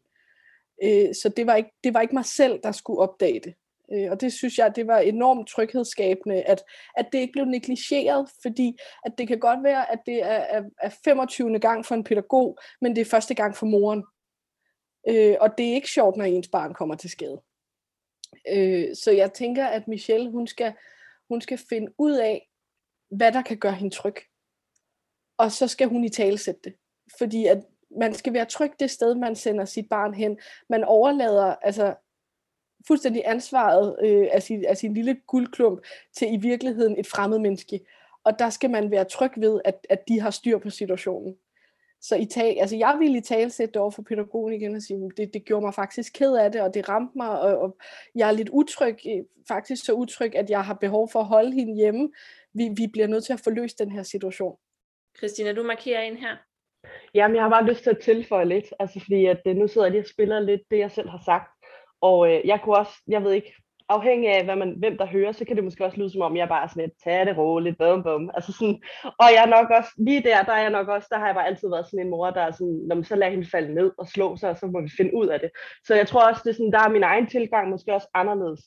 Øh, så det var, ikke, det var ikke mig selv, der skulle opdage det. Øh, og det synes jeg, det var enormt tryghedsskabende, at, at det ikke blev negligeret, fordi at det kan godt være, at det er, er, er 25. gang for en pædagog, men det er første gang for moren. Øh, og det er ikke sjovt, når ens barn kommer til skade. Øh, så jeg tænker, at Michelle, hun skal, hun skal finde ud af, hvad der kan gøre hende tryg. Og så skal hun i tale sætte det. Fordi at man skal være tryg det sted, man sender sit barn hen. Man overlader altså fuldstændig ansvaret øh, af, sin, af sin lille guldklump til i virkeligheden et fremmed menneske. Og der skal man være tryg ved, at, at de har styr på situationen. Så i tag, altså jeg ville i tale sætte det over for pædagogen igen og sige, det, det gjorde mig faktisk ked af det, og det ramte mig, og, og jeg er lidt utryg, faktisk så utryg, at jeg har behov for at holde hende hjemme. Vi, vi bliver nødt til at få løst den her situation. Christina, du markerer ind her. Jamen, jeg har bare lyst til at tilføje lidt, altså fordi at øh, nu sidder jeg lige og spiller lidt det, jeg selv har sagt. Og øh, jeg kunne også, jeg ved ikke, afhængig af, hvad man, hvem der hører, så kan det måske også lyde som om, jeg bare er sådan lidt, tag det roligt, bum bum. Altså sådan, og jeg er nok også, lige der, der er jeg nok også, der har jeg bare altid været sådan en mor, der er sådan, når man så lader hende falde ned og slå sig, og så må vi finde ud af det. Så jeg tror også, det er sådan, der er min egen tilgang måske også anderledes.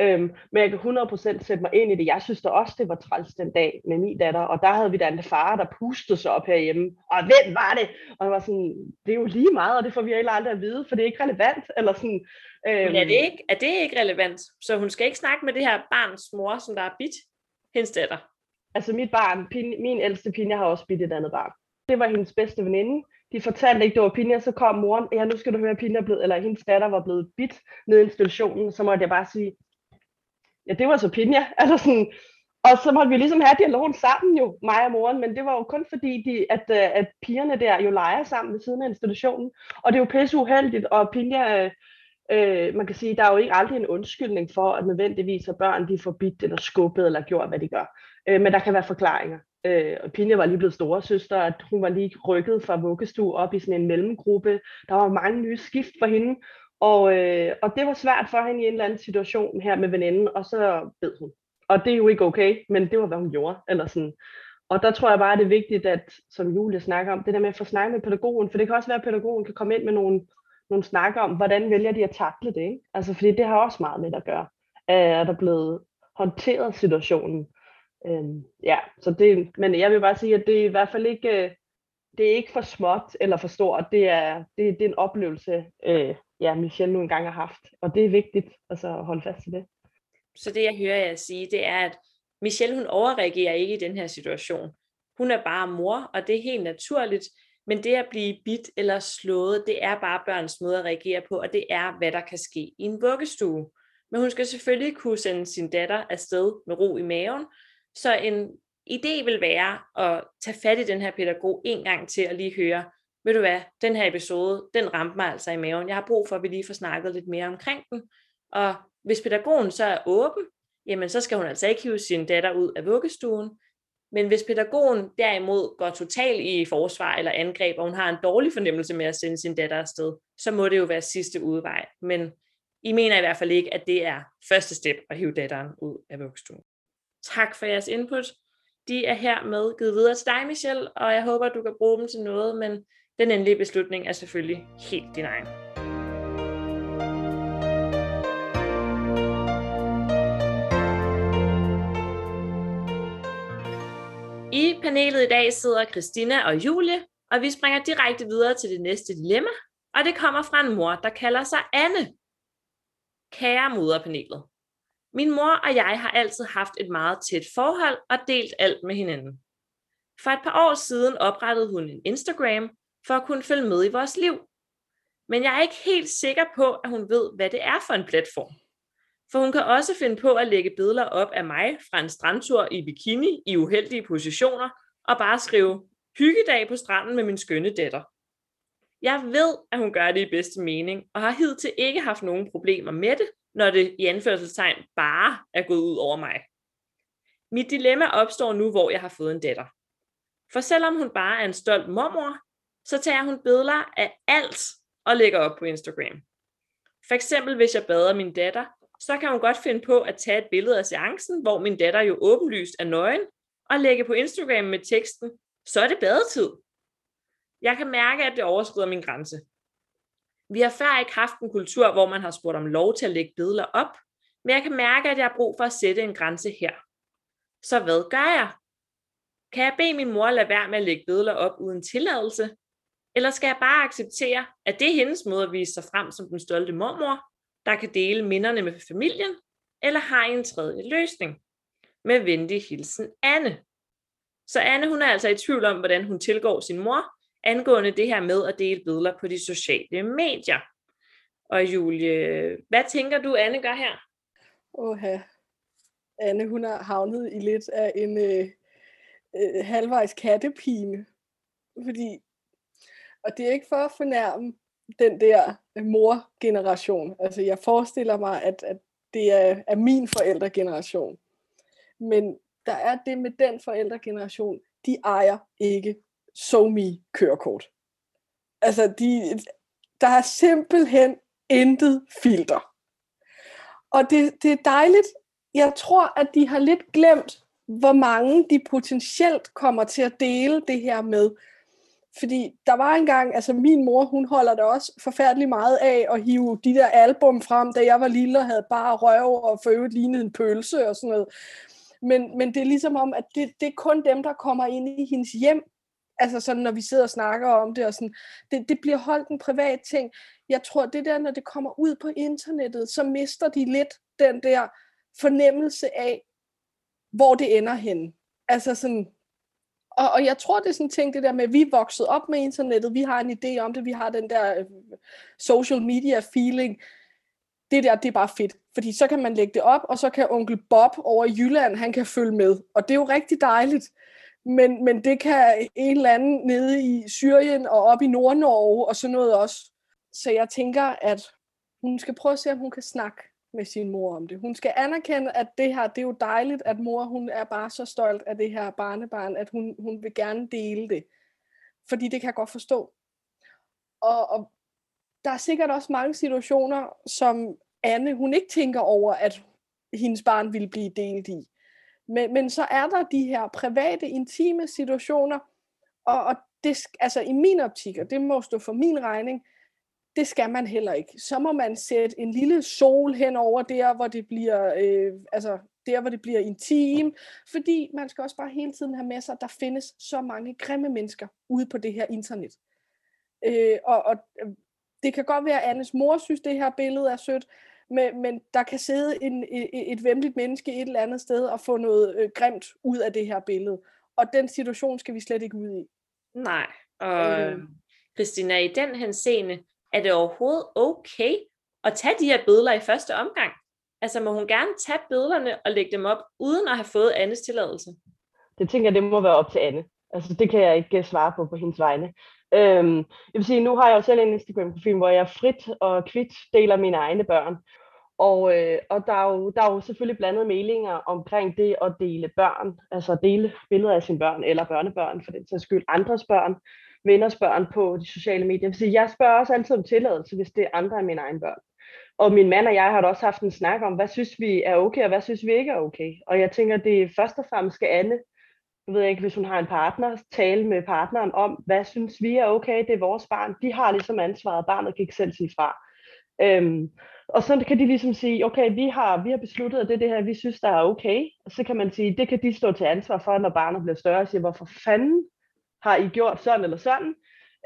Øhm, men jeg kan 100% sætte mig ind i det. Jeg synes da også, det var træls den dag med min datter, og der havde vi da en far, der pustede sig op herhjemme. Og hvem var det? Og jeg var sådan, det er jo lige meget, og det får vi heller aldrig at vide, for det er ikke relevant. Eller sådan, øhm, Men er det, ikke, er det ikke relevant? Så hun skal ikke snakke med det her barns mor, som der er bit hendes datter? Altså mit barn, Pin, min ældste Pinja har også bidt et andet barn. Det var hendes bedste veninde. De fortalte ikke, det var Pinja, så kom moren, ja, nu skal du høre, Pinja blev, eller hendes datter var blevet bit ned i institutionen, så måtte jeg bare sige, ja, det var så Pinja. Altså sådan, og så måtte vi ligesom have dialogen sammen jo, mig og moren, men det var jo kun fordi, de, at, øh, at pigerne der jo leger sammen ved siden af institutionen. Og det er jo pisse uheldigt, og Pinja, øh, øh, man kan sige, der er jo ikke aldrig en undskyldning for, at nødvendigvis at børn de får bidt eller skubbet eller gjort, hvad de gør. Øh, men der kan være forklaringer. Øh, og Pinja var lige blevet storesøster, at hun var lige rykket fra vuggestue op i sådan en mellemgruppe. Der var mange nye skift for hende, og, øh, og det var svært for hende i en eller anden situation her med veninden, og så bed hun. Og det er jo ikke okay, men det var, hvad hun gjorde. Eller sådan. Og der tror jeg bare, det er vigtigt, at, som Julie snakker om, det der med at få snakket med pædagogen, for det kan også være, at pædagogen kan komme ind med nogle, nogle snakker om, hvordan vælger de at takle det. Ikke? Altså, fordi det har også meget med at gøre. Er der blevet håndteret situationen? Øhm, ja, så det, men jeg vil bare sige, at det er i hvert fald ikke, øh, det er ikke for småt eller for stort. Det er, det, det er en oplevelse, øh, ja, Michelle nu engang har haft. Og det er vigtigt altså, at holde fast i det. Så det, jeg hører jer sige, det er, at Michelle, hun overreagerer ikke i den her situation. Hun er bare mor, og det er helt naturligt. Men det at blive bit eller slået, det er bare børns måde at reagere på, og det er, hvad der kan ske i en vuggestue. Men hun skal selvfølgelig kunne sende sin datter afsted med ro i maven. Så en idé vil være at tage fat i den her pædagog en gang til og lige høre, ved du hvad, den her episode, den ramte mig altså i maven. Jeg har brug for, at vi lige får snakket lidt mere omkring den. Og hvis pædagogen så er åben, jamen så skal hun altså ikke hive sin datter ud af vuggestuen. Men hvis pædagogen derimod går totalt i forsvar eller angreb, og hun har en dårlig fornemmelse med at sende sin datter afsted, så må det jo være sidste udvej. Men I mener i hvert fald ikke, at det er første step at hive datteren ud af vuggestuen. Tak for jeres input. De er hermed givet videre til dig, Michelle, og jeg håber, at du kan bruge dem til noget, men den endelige beslutning er selvfølgelig helt din egen. I panelet i dag sidder Christina og Julie, og vi springer direkte videre til det næste dilemma, og det kommer fra en mor, der kalder sig Anne. Kære moderpanelet. Min mor og jeg har altid haft et meget tæt forhold og delt alt med hinanden. For et par år siden oprettede hun en Instagram, for at kunne følge med i vores liv. Men jeg er ikke helt sikker på, at hun ved, hvad det er for en platform. For hun kan også finde på at lægge billeder op af mig fra en strandtur i bikini i uheldige positioner, og bare skrive, hyggedag på stranden med min skønne datter. Jeg ved, at hun gør det i bedste mening, og har hidtil ikke haft nogen problemer med det, når det i anførselstegn bare er gået ud over mig. Mit dilemma opstår nu, hvor jeg har fået en datter. For selvom hun bare er en stolt mormor, så tager hun billeder af alt og lægger op på Instagram. For eksempel hvis jeg bader min datter, så kan hun godt finde på at tage et billede af seancen, hvor min datter jo åbenlyst er nøgen, og lægge på Instagram med teksten, så er det badetid. Jeg kan mærke, at det overskrider min grænse. Vi har før ikke haft en kultur, hvor man har spurgt om lov til at lægge billeder op, men jeg kan mærke, at jeg har brug for at sætte en grænse her. Så hvad gør jeg? Kan jeg bede min mor lade være med at lægge billeder op uden tilladelse? Eller skal jeg bare acceptere, at det er hendes måde at vise sig frem som den stolte mormor, der kan dele minderne med familien, eller har I en tredje løsning? Med venlig hilsen Anne. Så Anne hun er altså i tvivl om, hvordan hun tilgår sin mor, angående det her med at dele billeder på de sociale medier. Og Julie, hvad tænker du, Anne gør her? Åh, Anne, hun har havnet i lidt af en øh, øh, halvvejs kattepine. Fordi og det er ikke for at fornærme den der øh, mor-generation. Altså jeg forestiller mig, at, at det er, er min forældregeneration. Men der er det med den forældregeneration, de ejer ikke SoMe kørekort. Altså de, der er simpelthen intet filter. og det, det er dejligt. Jeg tror, at de har lidt glemt, hvor mange de potentielt kommer til at dele det her med. Fordi der var engang, altså min mor, hun holder da også forfærdeligt meget af at hive de der album frem, da jeg var lille og havde bare røv og for øvrigt lignede en pølse og sådan noget. Men, men det er ligesom om, at det, det er kun dem, der kommer ind i hendes hjem, altså sådan, når vi sidder og snakker om det, og sådan, det, det bliver holdt en privat ting. Jeg tror, det der, når det kommer ud på internettet, så mister de lidt den der fornemmelse af, hvor det ender hen. Altså sådan, og, og jeg tror, det er sådan en ting, det der med, at vi er vokset op med internettet, vi har en idé om det, vi har den der øh, social media feeling. Det der, det er bare fedt. Fordi så kan man lægge det op, og så kan onkel Bob over i Jylland, han kan følge med. Og det er jo rigtig dejligt. Men, men det kan en eller anden nede i Syrien og op i Nordnorge og sådan noget også. Så jeg tænker, at hun skal prøve at se, om hun kan snakke med sin mor om det. Hun skal anerkende, at det her, det er jo dejligt, at mor hun er bare så stolt af det her barnebarn, at hun, hun vil gerne dele det. Fordi det kan jeg godt forstå. Og, og der er sikkert også mange situationer, som Anne, hun ikke tænker over, at hendes barn vil blive delt i. Men, men så er der de her private, intime situationer, og, og det, altså i min optik, og det må stå for min regning, det skal man heller ikke. Så må man sætte en lille sol hen over der, hvor det bliver, øh, altså der, hvor det bliver intim, fordi man skal også bare hele tiden have med sig, at der findes så mange grimme mennesker ude på det her internet. Øh, og, og øh, det kan godt være, at Annes mor synes, det her billede er sødt, men, men der kan sidde en, et, et vemmeligt menneske et eller andet sted og få noget øh, grimt ud af det her billede. Og den situation skal vi slet ikke ud i. Nej, og øh. Christina, i den henseende, er det overhovedet okay at tage de her billeder i første omgang? Altså må hun gerne tage billederne og lægge dem op, uden at have fået Annes tilladelse? Det tænker jeg, det må være op til Anne. Altså det kan jeg ikke øh, svare på på hendes vegne. Øhm, jeg vil sige, nu har jeg jo selv en Instagram-profil, hvor jeg frit og kvidt deler mine egne børn. Og, øh, og der, er jo, der er jo selvfølgelig blandet meninger omkring det at dele børn, altså dele billeder af sine børn, eller børnebørn for den sags skyld, andres børn, venners børn på de sociale medier. Så jeg spørger også altid om tilladelse, hvis det er andre af mine egne børn. Og min mand og jeg har da også haft en snak om, hvad synes vi er okay, og hvad synes vi ikke er okay. Og jeg tænker, det først og fremmest skal Anne jeg ved ikke, hvis hun har en partner, tale med partneren om, hvad synes vi er okay, det er vores barn. De har ligesom ansvaret, barnet kan ikke selv sige fra. Øhm, og så kan de ligesom sige, okay, vi har, vi har besluttet, at det er det her, vi synes, der er okay. Og så kan man sige, det kan de stå til ansvar for, når barnet bliver større og siger, hvorfor fanden har I gjort sådan eller sådan?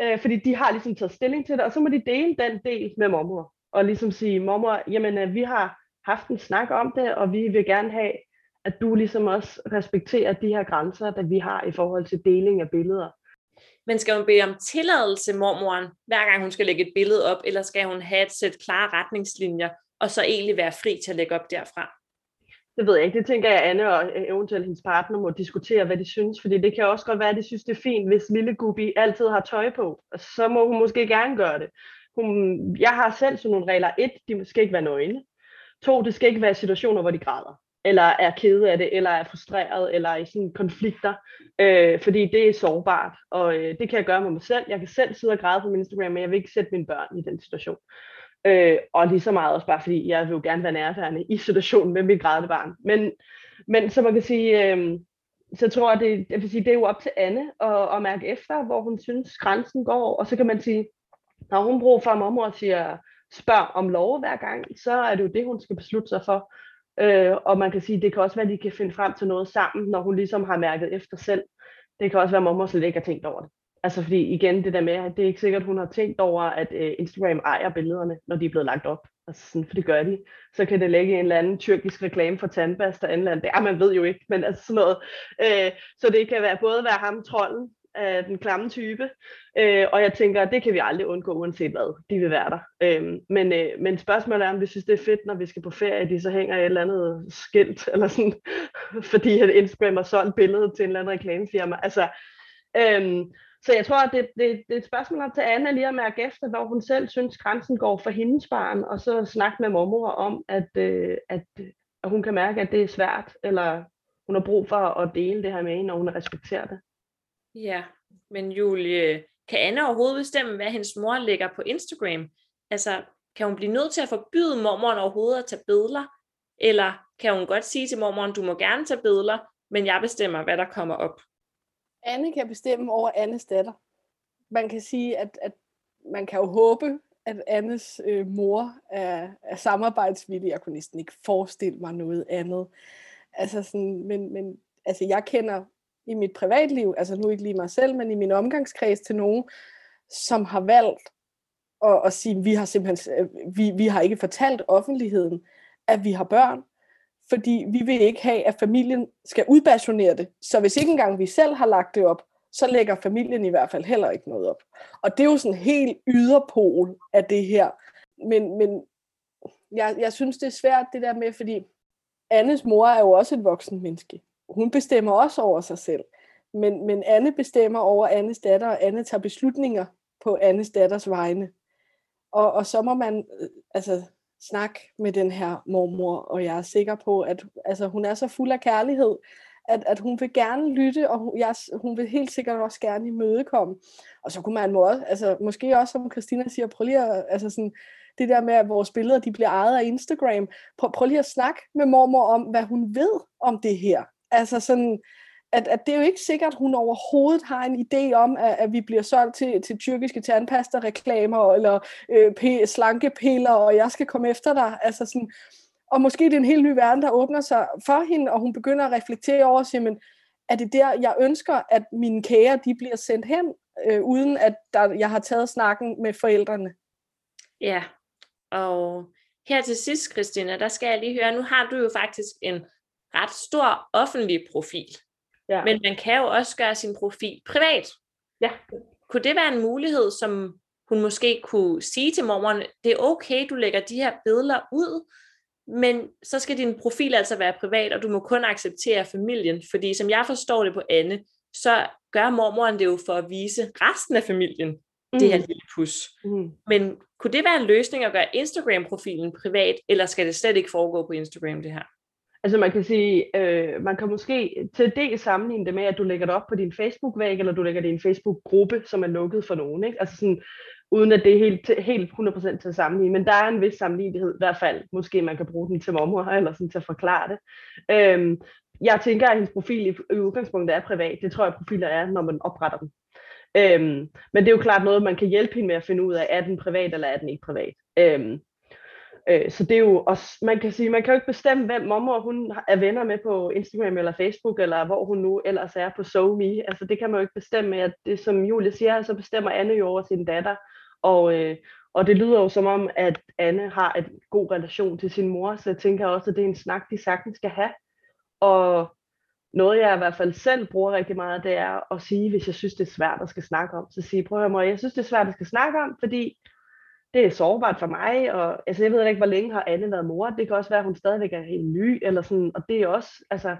Øh, fordi de har ligesom taget stilling til det, og så må de dele den del med mormor. Og ligesom sige, mormor, jamen øh, vi har haft en snak om det, og vi vil gerne have, at du ligesom også respekterer de her grænser, der vi har i forhold til deling af billeder. Men skal hun bede om tilladelse, mormoren, hver gang hun skal lægge et billede op, eller skal hun have et sæt klare retningslinjer, og så egentlig være fri til at lægge op derfra? Det ved jeg ikke. Det tænker jeg, Anne og øh, eventuelt hendes partner må diskutere, hvad de synes. Fordi det kan også godt være, at de synes, det er fint, hvis lille Gubi altid har tøj på. Så må hun måske gerne gøre det. Hun, jeg har selv sådan nogle regler. Et, de skal ikke være nøgne. To, det skal ikke være situationer, hvor de græder eller er kede af det, eller er frustreret, eller er i sådan konflikter, øh, fordi det er sårbart, og øh, det kan jeg gøre med mig selv. Jeg kan selv sidde og græde på min Instagram, men jeg vil ikke sætte mine børn i den situation. Øh, og lige så meget også bare, fordi jeg vil jo gerne være nærværende i situationen med mit grædende barn. Men, men som man kan sige, øh, så tror jeg, det, jeg vil sige, det er jo op til Anne at, at mærke efter, hvor hun synes grænsen går, og så kan man sige, når hun bruger for, at mormor siger, spørg om lov hver gang, så er det jo det, hun skal beslutte sig for. Øh, og man kan sige, det kan også være, at de kan finde frem til noget sammen, når hun ligesom har mærket efter selv. Det kan også være, at mormor slet ikke har tænkt over det. Altså fordi igen, det der med, at det er ikke sikkert, hun har tænkt over, at øh, Instagram ejer billederne, når de er blevet lagt op. Altså sådan, for det gør de. Så kan det lægge en eller anden tyrkisk reklame for tandpasta eller andet. Ja, man ved jo ikke, men altså sådan noget. Øh, så det kan være både være ham, trolden, af den klamme type. Øh, og jeg tænker, det kan vi aldrig undgå, uanset hvad. De vil være der. Øh, men, øh, men spørgsmålet er, om vi synes, det er fedt, når vi skal på ferie, de så hænger et eller andet skilt, eller sådan, fordi at Instagram har solgt billedet til en eller anden reklamefirma. Altså, øh, så jeg tror, at det, det, det er et spørgsmål op til Anna lige at mærke efter, hvor hun selv synes, grænsen går for hendes barn, og så snakke med mormor om, at, øh, at, at hun kan mærke, at det er svært, eller hun har brug for at dele det her med hende, og hun respekterer det. Ja, men Julie, kan Anne overhovedet bestemme, hvad hendes mor lægger på Instagram? Altså, kan hun blive nødt til at forbyde mormoren overhovedet at tage billeder? Eller kan hun godt sige til mormoren, du må gerne tage billeder, men jeg bestemmer, hvad der kommer op? Anne kan bestemme over Annes datter. Man kan sige, at, at man kan jo håbe, at Annes øh, mor er, er samarbejdsvillig. Jeg kunne næsten ikke forestille mig noget andet. Altså sådan, men, men altså jeg kender i mit privatliv, altså nu ikke lige mig selv, men i min omgangskreds til nogen, som har valgt at, at sige, vi har simpelthen, øh, vi, vi har ikke fortalt offentligheden, at vi har børn, fordi vi vil ikke have, at familien skal udbasionere det. Så hvis ikke engang vi selv har lagt det op, så lægger familien i hvert fald heller ikke noget op. Og det er jo sådan en helt yderpol af det her. Men, men jeg, jeg synes, det er svært det der med, fordi Annes mor er jo også et voksen menneske. Hun bestemmer også over sig selv. Men, men Anne bestemmer over Annes datter, og Anne tager beslutninger på Annes datters vegne. Og, og så må man øh, altså, snak med den her mormor, og jeg er sikker på, at altså, hun er så fuld af kærlighed, at, at hun vil gerne lytte, og hun, jeg, hun vil helt sikkert også gerne imødekomme. Og så kunne man må også, altså, måske også, som Christina siger, prøv lige at, altså sådan, det der med, at vores billeder de bliver ejet af Instagram. Prøv, prøv lige at snakke med mormor om, hvad hun ved om det her. Altså sådan, at, at det er jo ikke sikkert, at hun overhovedet har en idé om, at, at vi bliver solgt til, til tyrkiske tandpasta-reklamer, eller øh, p- slankepiller, og jeg skal komme efter dig. Altså sådan, og måske det er en helt ny verden, der åbner sig for hende, og hun begynder at reflektere over sig, men er det der, jeg ønsker, at mine kære, de bliver sendt hen, øh, uden at der, jeg har taget snakken med forældrene? Ja, og her til sidst, Christina, der skal jeg lige høre, nu har du jo faktisk en ret stor offentlig profil. Ja. Men man kan jo også gøre sin profil privat. Ja. Kunne det være en mulighed, som hun måske kunne sige til mormoren, det er okay, du lægger de her billeder ud, men så skal din profil altså være privat, og du må kun acceptere familien, fordi som jeg forstår det på Anne, så gør mormoren det jo for at vise resten af familien mm. det her mm. lille pus. Mm. Men kunne det være en løsning at gøre Instagram-profilen privat, eller skal det slet ikke foregå på Instagram det her? Altså man kan sige, øh, man kan måske til det sammenligne det med, at du lægger det op på din Facebook-væg, eller du lægger det i en Facebook-gruppe, som er lukket for nogen. Ikke? Altså sådan, uden at det er helt, helt 100% til at sammenligne. Men der er en vis sammenlignelighed, i hvert fald. Måske man kan bruge den til mormor, eller sådan til at forklare det. Øhm, jeg tænker, at hendes profil i, i udgangspunktet er privat. Det tror jeg, profiler er, når man opretter dem. Øhm, men det er jo klart noget, man kan hjælpe hende med at finde ud af, er den privat, eller er den ikke privat. Øhm, øh, så det er jo også, man kan sige, man kan jo ikke bestemme, hvem mormor hun er venner med på Instagram eller Facebook, eller hvor hun nu ellers er på SoMe. Altså det kan man jo ikke bestemme med, at det som Julie siger, så bestemmer Anne jo over sin datter. Og, øh, og det lyder jo som om, at Anne har en god relation til sin mor, så jeg tænker også, at det er en snak, de sagtens skal have. Og noget, jeg i hvert fald selv bruger rigtig meget, det er at sige, hvis jeg synes, det er svært at skal snakke om, så sige, prøv at høre, jeg synes, det er svært at skal snakke om, fordi det er sårbart for mig, og altså, jeg ved ikke, hvor længe har Anne været mor. Det kan også være, at hun stadigvæk er helt ny, eller sådan, og det er også, altså,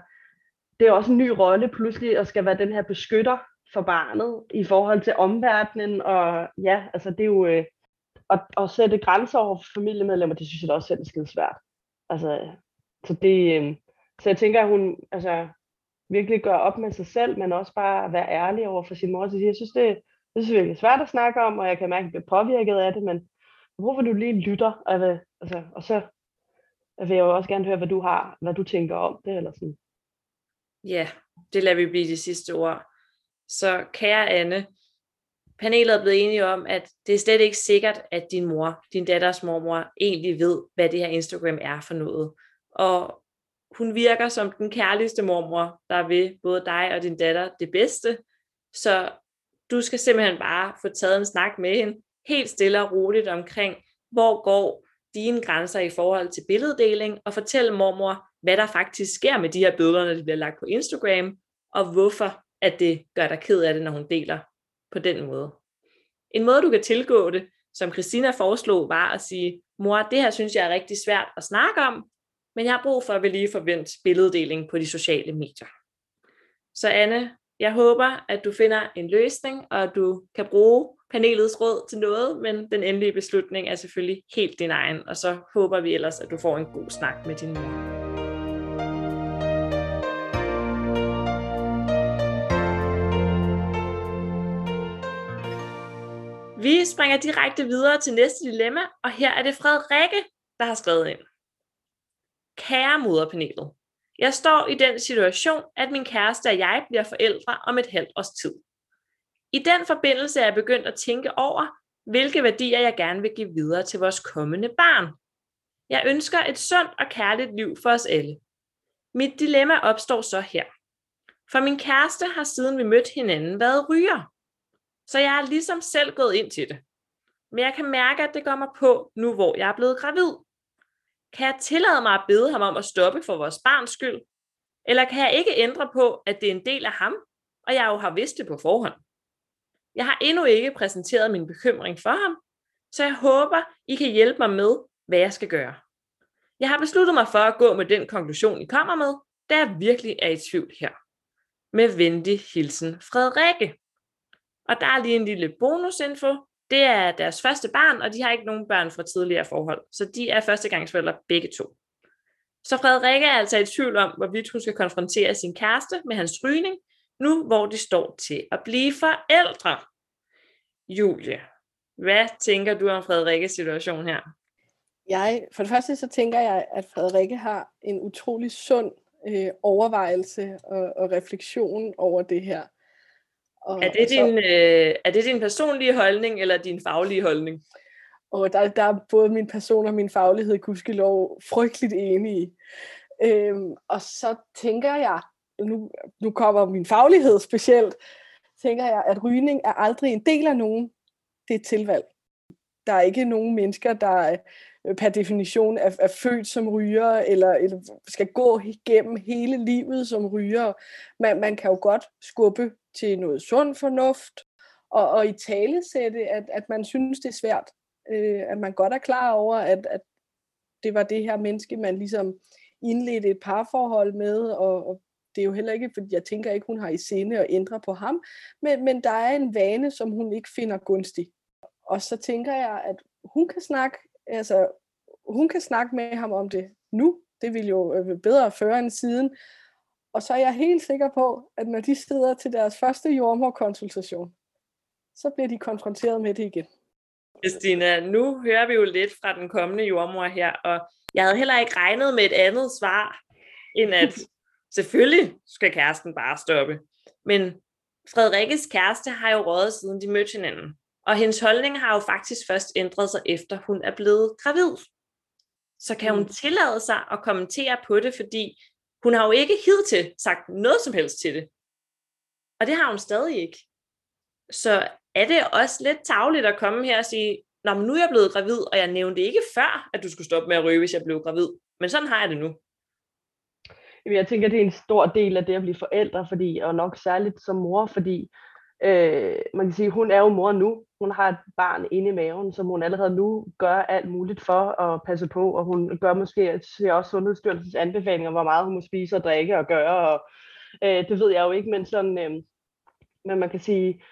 det er også en ny rolle pludselig at skal være den her beskytter for barnet i forhold til omverdenen, og ja, altså det er jo, øh, at, at sætte grænser over for familiemedlemmer, det synes jeg da også selv er skide svært. Altså, så det, øh, så jeg tænker, at hun altså, virkelig gør op med sig selv, men også bare være ærlig over for sin mor. Så jeg synes, det, det synes virkelig svært at snakke om, og jeg kan mærke, at jeg bliver påvirket af det, men hvorfor du lige lytter, og, hvad, altså, og så vil jeg jo også gerne høre, hvad du har, hvad du tænker om det, eller sådan. Ja, det lader vi blive de sidste ord. Så kære Anne, panelet er blevet enige om, at det er slet ikke sikkert, at din mor, din datters mormor, egentlig ved, hvad det her Instagram er for noget. Og hun virker som den kærligste mormor, der vil både dig og din datter det bedste. Så du skal simpelthen bare få taget en snak med hende, helt stille og roligt omkring, hvor går dine grænser i forhold til billeddeling, og fortælle mormor, hvad der faktisk sker med de her billeder, når de bliver lagt på Instagram, og hvorfor at det gør dig ked af det, når hun deler på den måde. En måde, du kan tilgå det, som Christina foreslog, var at sige, mor, det her synes jeg er rigtig svært at snakke om, men jeg har brug for at vi lige forvente billeddeling på de sociale medier. Så Anne, jeg håber, at du finder en løsning, og at du kan bruge panelets råd til noget, men den endelige beslutning er selvfølgelig helt din egen, og så håber vi ellers, at du får en god snak med din mor. Vi springer direkte videre til næste dilemma, og her er det Frederikke, der har skrevet ind. Kære moderpanelet, jeg står i den situation, at min kæreste og jeg bliver forældre om et halvt års tid. I den forbindelse er jeg begyndt at tænke over, hvilke værdier jeg gerne vil give videre til vores kommende barn. Jeg ønsker et sundt og kærligt liv for os alle. Mit dilemma opstår så her. For min kæreste har siden vi mødte hinanden været ryger. Så jeg er ligesom selv gået ind til det. Men jeg kan mærke, at det går mig på, nu hvor jeg er blevet gravid. Kan jeg tillade mig at bede ham om at stoppe for vores barns skyld? Eller kan jeg ikke ændre på, at det er en del af ham, og jeg jo har vidst det på forhånd? Jeg har endnu ikke præsenteret min bekymring for ham, så jeg håber, I kan hjælpe mig med, hvad jeg skal gøre. Jeg har besluttet mig for at gå med den konklusion, I kommer med, da jeg virkelig er i tvivl her. Med venlig hilsen, Frederikke. Og der er lige en lille bonusinfo. Det er deres første barn, og de har ikke nogen børn fra tidligere forhold, så de er førstegangsforældre begge to. Så Frederikke er altså i tvivl om, hvorvidt hun skal konfrontere sin kæreste med hans rygning, nu hvor de står til at blive forældre. Julie, hvad tænker du om Frederikkes situation her? Jeg, for det første så tænker jeg, at Frederikke har en utrolig sund øh, overvejelse og, og refleksion over det her. Og, er, det og så, din, øh, er det din personlige holdning, eller din faglige holdning? Og der, der er både min person og min faglighed, gudskelov, frygteligt enige. Øhm, og så tænker jeg, nu, nu kommer min faglighed specielt, tænker jeg, at rygning er aldrig en del af nogen. Det er et tilvalg. Der er ikke nogen mennesker, der øh, per definition er, er født som ryger, eller, eller skal gå igennem hele livet som ryger. Man, man kan jo godt skubbe til noget sund fornuft, og, og i tale sætte, at, at man synes, det er svært. Øh, at man godt er klar over, at, at det var det her menneske, man ligesom indledte et parforhold med, og, og det er jo heller ikke, fordi jeg tænker ikke, hun har i sinde at ændre på ham, men, men der er en vane, som hun ikke finder gunstig. Og så tænker jeg, at hun kan snakke, altså, hun kan snakke med ham om det nu. Det vil jo øh, bedre føre end siden. Og så er jeg helt sikker på, at når de sidder til deres første jordmorkonsultation, så bliver de konfronteret med det igen. Christina, nu hører vi jo lidt fra den kommende jordmor her, og jeg havde heller ikke regnet med et andet svar, end at selvfølgelig skal kæresten bare stoppe. Men Frederikkes kæreste har jo rådet siden de mødte hinanden. Og hendes holdning har jo faktisk først ændret sig efter hun er blevet gravid. Så kan hun mm. tillade sig at kommentere på det, fordi hun har jo ikke hidtil sagt noget som helst til det. Og det har hun stadig ikke. Så er det også lidt tavligt at komme her og sige, Nå, men nu er jeg blevet gravid, og jeg nævnte ikke før, at du skulle stoppe med at ryge, hvis jeg blev gravid. Men sådan har jeg det nu. Jeg tænker, det er en stor del af det at blive forældre, fordi, og nok særligt som mor, fordi øh, man kan sige, hun er jo mor nu. Hun har et barn inde i maven, som hun allerede nu gør alt muligt for at passe på, og hun gør måske også Sundhedsstyrelsens anbefalinger, hvor meget hun må spise og drikke og gøre, og øh, det ved jeg jo ikke, men sådan, øh, men man kan sige,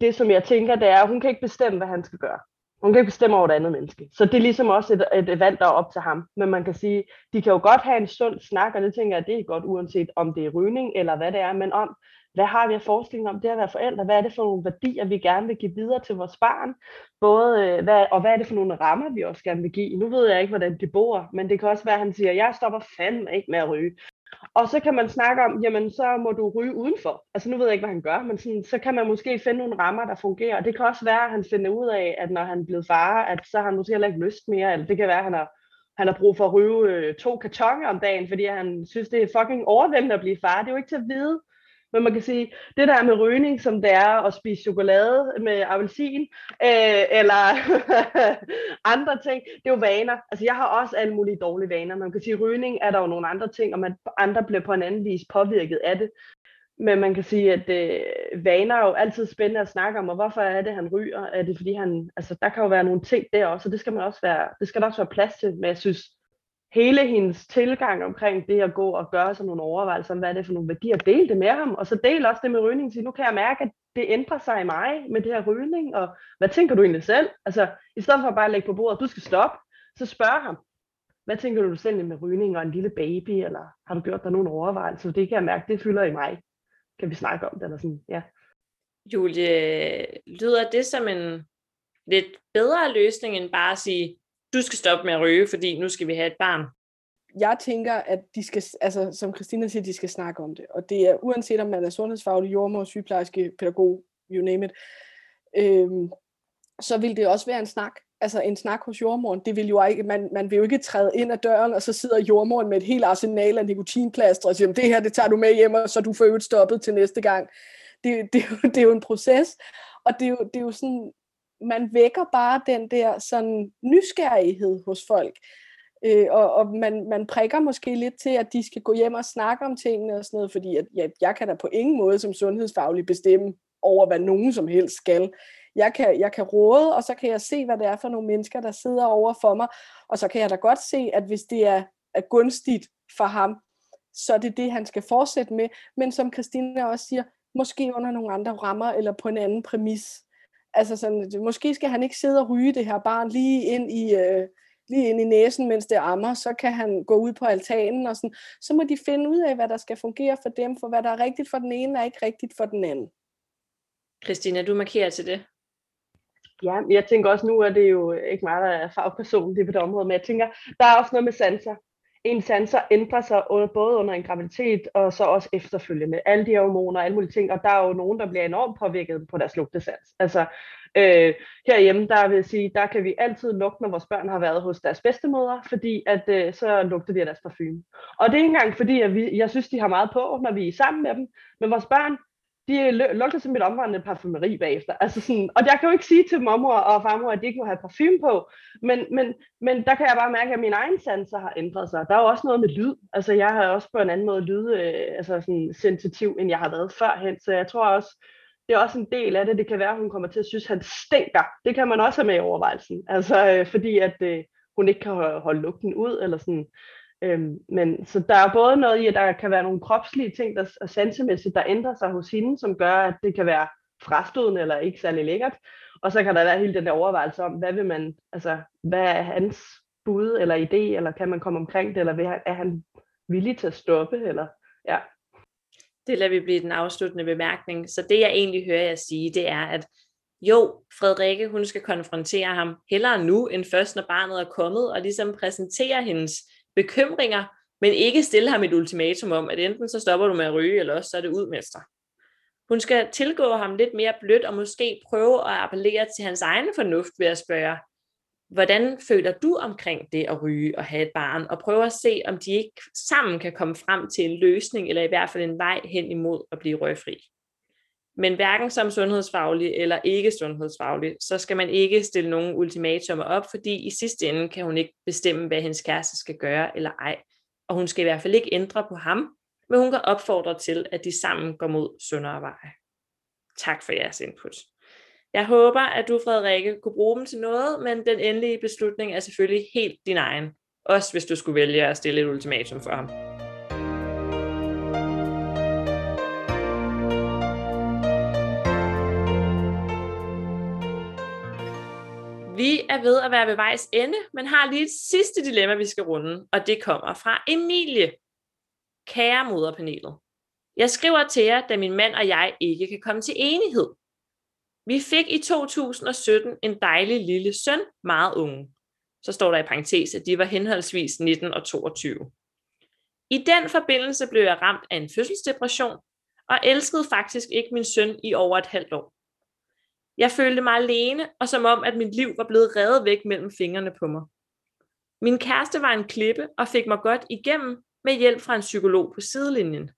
det som jeg tænker, det er, at hun kan ikke bestemme, hvad han skal gøre. Hun kan ikke bestemme over et andet menneske. Så det er ligesom også et, et valg, der er op til ham. Men man kan sige, de kan jo godt have en sund snak, og det tænker jeg, det er godt, uanset om det er rygning eller hvad det er, men om, hvad har vi af forskning om det at være forældre? Hvad er det for nogle værdier, vi gerne vil give videre til vores barn? Både, øh, hvad, og hvad er det for nogle rammer, vi også gerne vil give? Nu ved jeg ikke, hvordan de bor, men det kan også være, at han siger, jeg stopper fandme ikke med at ryge. Og så kan man snakke om, jamen så må du ryge udenfor. Altså nu ved jeg ikke, hvad han gør, men sådan, så kan man måske finde nogle rammer, der fungerer. Det kan også være, at han finder ud af, at når han er blevet far, at så har han måske heller ikke lyst mere. Eller det kan være, at han har, han har brug for at ryge øh, to kartonger om dagen, fordi han synes, det er fucking overvældende at blive far. Det er jo ikke til at vide. Men man kan sige, det der med rygning, som det er at spise chokolade med appelsin, øh, eller andre ting, det er jo vaner. Altså jeg har også alle mulige dårlige vaner. Man kan sige, rygning er der jo nogle andre ting, og man, andre bliver på en anden vis påvirket af det. Men man kan sige, at øh, vaner er jo altid spændende at snakke om, og hvorfor er det, han ryger? Er det fordi han, altså der kan jo være nogle ting der også, og det skal man også være, det skal der også være plads til, men jeg synes, hele hendes tilgang omkring det at gå og gøre sig nogle overvejelser om, hvad er det for nogle værdier, del det med ham, og så del også det med rygning, sige, nu kan jeg mærke, at det ændrer sig i mig med det her rygning, og hvad tænker du egentlig selv? Altså, i stedet for at bare lægge på bordet, du skal stoppe, så spørg ham, hvad tænker du selv med rygning og en lille baby, eller har du gjort dig nogle overvejelser? Det kan jeg mærke, det fylder i mig. Kan vi snakke om det, eller sådan, ja. Julie, lyder det som en lidt bedre løsning, end bare at sige, du skal stoppe med at ryge, fordi nu skal vi have et barn. jeg tænker, at de skal, altså som Christina siger, de skal snakke om det. Og det er uanset om man er sundhedsfaglig, jordmor, sygeplejerske, pædagog, you name it, øhm, så vil det også være en snak. Altså en snak hos jordmoren, det vil jo ikke, man, man vil jo ikke træde ind ad døren, og så sidder jordmoren med et helt arsenal af nikotinplaster og siger, det her, det tager du med hjem, og så du får øvrigt stoppet til næste gang. Det, det, det er jo en proces, og det er jo, det er jo sådan, man vækker bare den der sådan nysgerrighed hos folk. Øh, og og man, man prikker måske lidt til, at de skal gå hjem og snakke om tingene og sådan noget, fordi at, ja, jeg kan da på ingen måde som sundhedsfaglig bestemme over, hvad nogen som helst skal. Jeg kan, jeg kan råde, og så kan jeg se, hvad det er for nogle mennesker, der sidder over for mig, og så kan jeg da godt se, at hvis det er, er gunstigt for ham, så er det det, han skal fortsætte med. Men som Christina også siger, måske under nogle andre rammer, eller på en anden præmis. Altså sådan, måske skal han ikke sidde og ryge det her barn lige ind i, øh, lige ind i næsen, mens det ammer, så kan han gå ud på altanen, og sådan. så må de finde ud af, hvad der skal fungere for dem, for hvad der er rigtigt for den ene, er ikke rigtigt for den anden. Christina, du markerer til det. Ja, jeg tænker også nu, at det er jo ikke meget der er fagperson det på det område, men jeg tænker, der er også noget med sanser ens sanser ændrer sig både under en graviditet og så også efterfølgende. Alle de her hormoner og alle mulige ting, og der er jo nogen, der bliver enormt påvirket på deres lugtesans. Altså, Øh, herhjemme, der vil jeg sige, der kan vi altid lugte, når vores børn har været hos deres bedstemødre, fordi at, øh, så lugter de af deres parfume. Og det er ikke engang fordi, at vi, jeg synes, de har meget på, når vi er sammen med dem, men vores børn, de øh, lugter som et omvandrende parfumeri bagefter. Altså sådan, og jeg kan jo ikke sige til mormor og farmor, at de ikke må have parfume på, men, men, men der kan jeg bare mærke, at min egen sanser har ændret sig. Der er jo også noget med lyd. Altså jeg har også på en anden måde lyd, øh, altså sådan sensitiv, end jeg har været førhen, så jeg tror også, det er også en del af det. Det kan være, at hun kommer til at synes, at han stinker. Det kan man også have med i overvejelsen. Altså, øh, fordi at øh, hun ikke kan holde lugten ud, eller sådan. Øhm, men så der er både noget i, at der kan være nogle kropslige ting, der er sansemæssigt, der ændrer sig hos hende, som gør, at det kan være frastødende eller ikke særlig lækkert. Og så kan der være hele den der overvejelse om, hvad vil man, altså, hvad er hans bud eller idé, eller kan man komme omkring det, eller er han villig til at stoppe, eller ja. Det lader vi blive den afsluttende bemærkning. Så det jeg egentlig hører jer sige, det er, at jo, Frederikke, hun skal konfrontere ham hellere nu, end først når barnet er kommet, og ligesom præsentere hendes bekymringer, men ikke stille ham et ultimatum om, at enten så stopper du med at ryge, eller også så er det ud, udmester. Hun skal tilgå ham lidt mere blødt, og måske prøve at appellere til hans egen fornuft ved at spørge, hvordan føler du omkring det at ryge og have et barn, og prøve at se, om de ikke sammen kan komme frem til en løsning, eller i hvert fald en vej hen imod at blive røgfri. Men hverken som sundhedsfaglig eller ikke sundhedsfaglig, så skal man ikke stille nogen ultimatumer op, fordi i sidste ende kan hun ikke bestemme, hvad hendes kæreste skal gøre eller ej. Og hun skal i hvert fald ikke ændre på ham, men hun kan opfordre til, at de sammen går mod sundere veje. Tak for jeres input. Jeg håber, at du, Frederikke, kunne bruge dem til noget, men den endelige beslutning er selvfølgelig helt din egen. Også hvis du skulle vælge at stille et ultimatum for ham. Vi er ved at være ved vejs ende, men har lige et sidste dilemma, vi skal runde, og det kommer fra Emilie. Kære moderpanelet. Jeg skriver til jer, da min mand og jeg ikke kan komme til enighed. Vi fik i 2017 en dejlig lille søn, meget unge. Så står der i parentes, at de var henholdsvis 19 og 22. I den forbindelse blev jeg ramt af en fødselsdepression, og elskede faktisk ikke min søn i over et halvt år. Jeg følte mig alene, og som om, at mit liv var blevet revet væk mellem fingrene på mig. Min kæreste var en klippe og fik mig godt igennem med hjælp fra en psykolog på sidelinjen.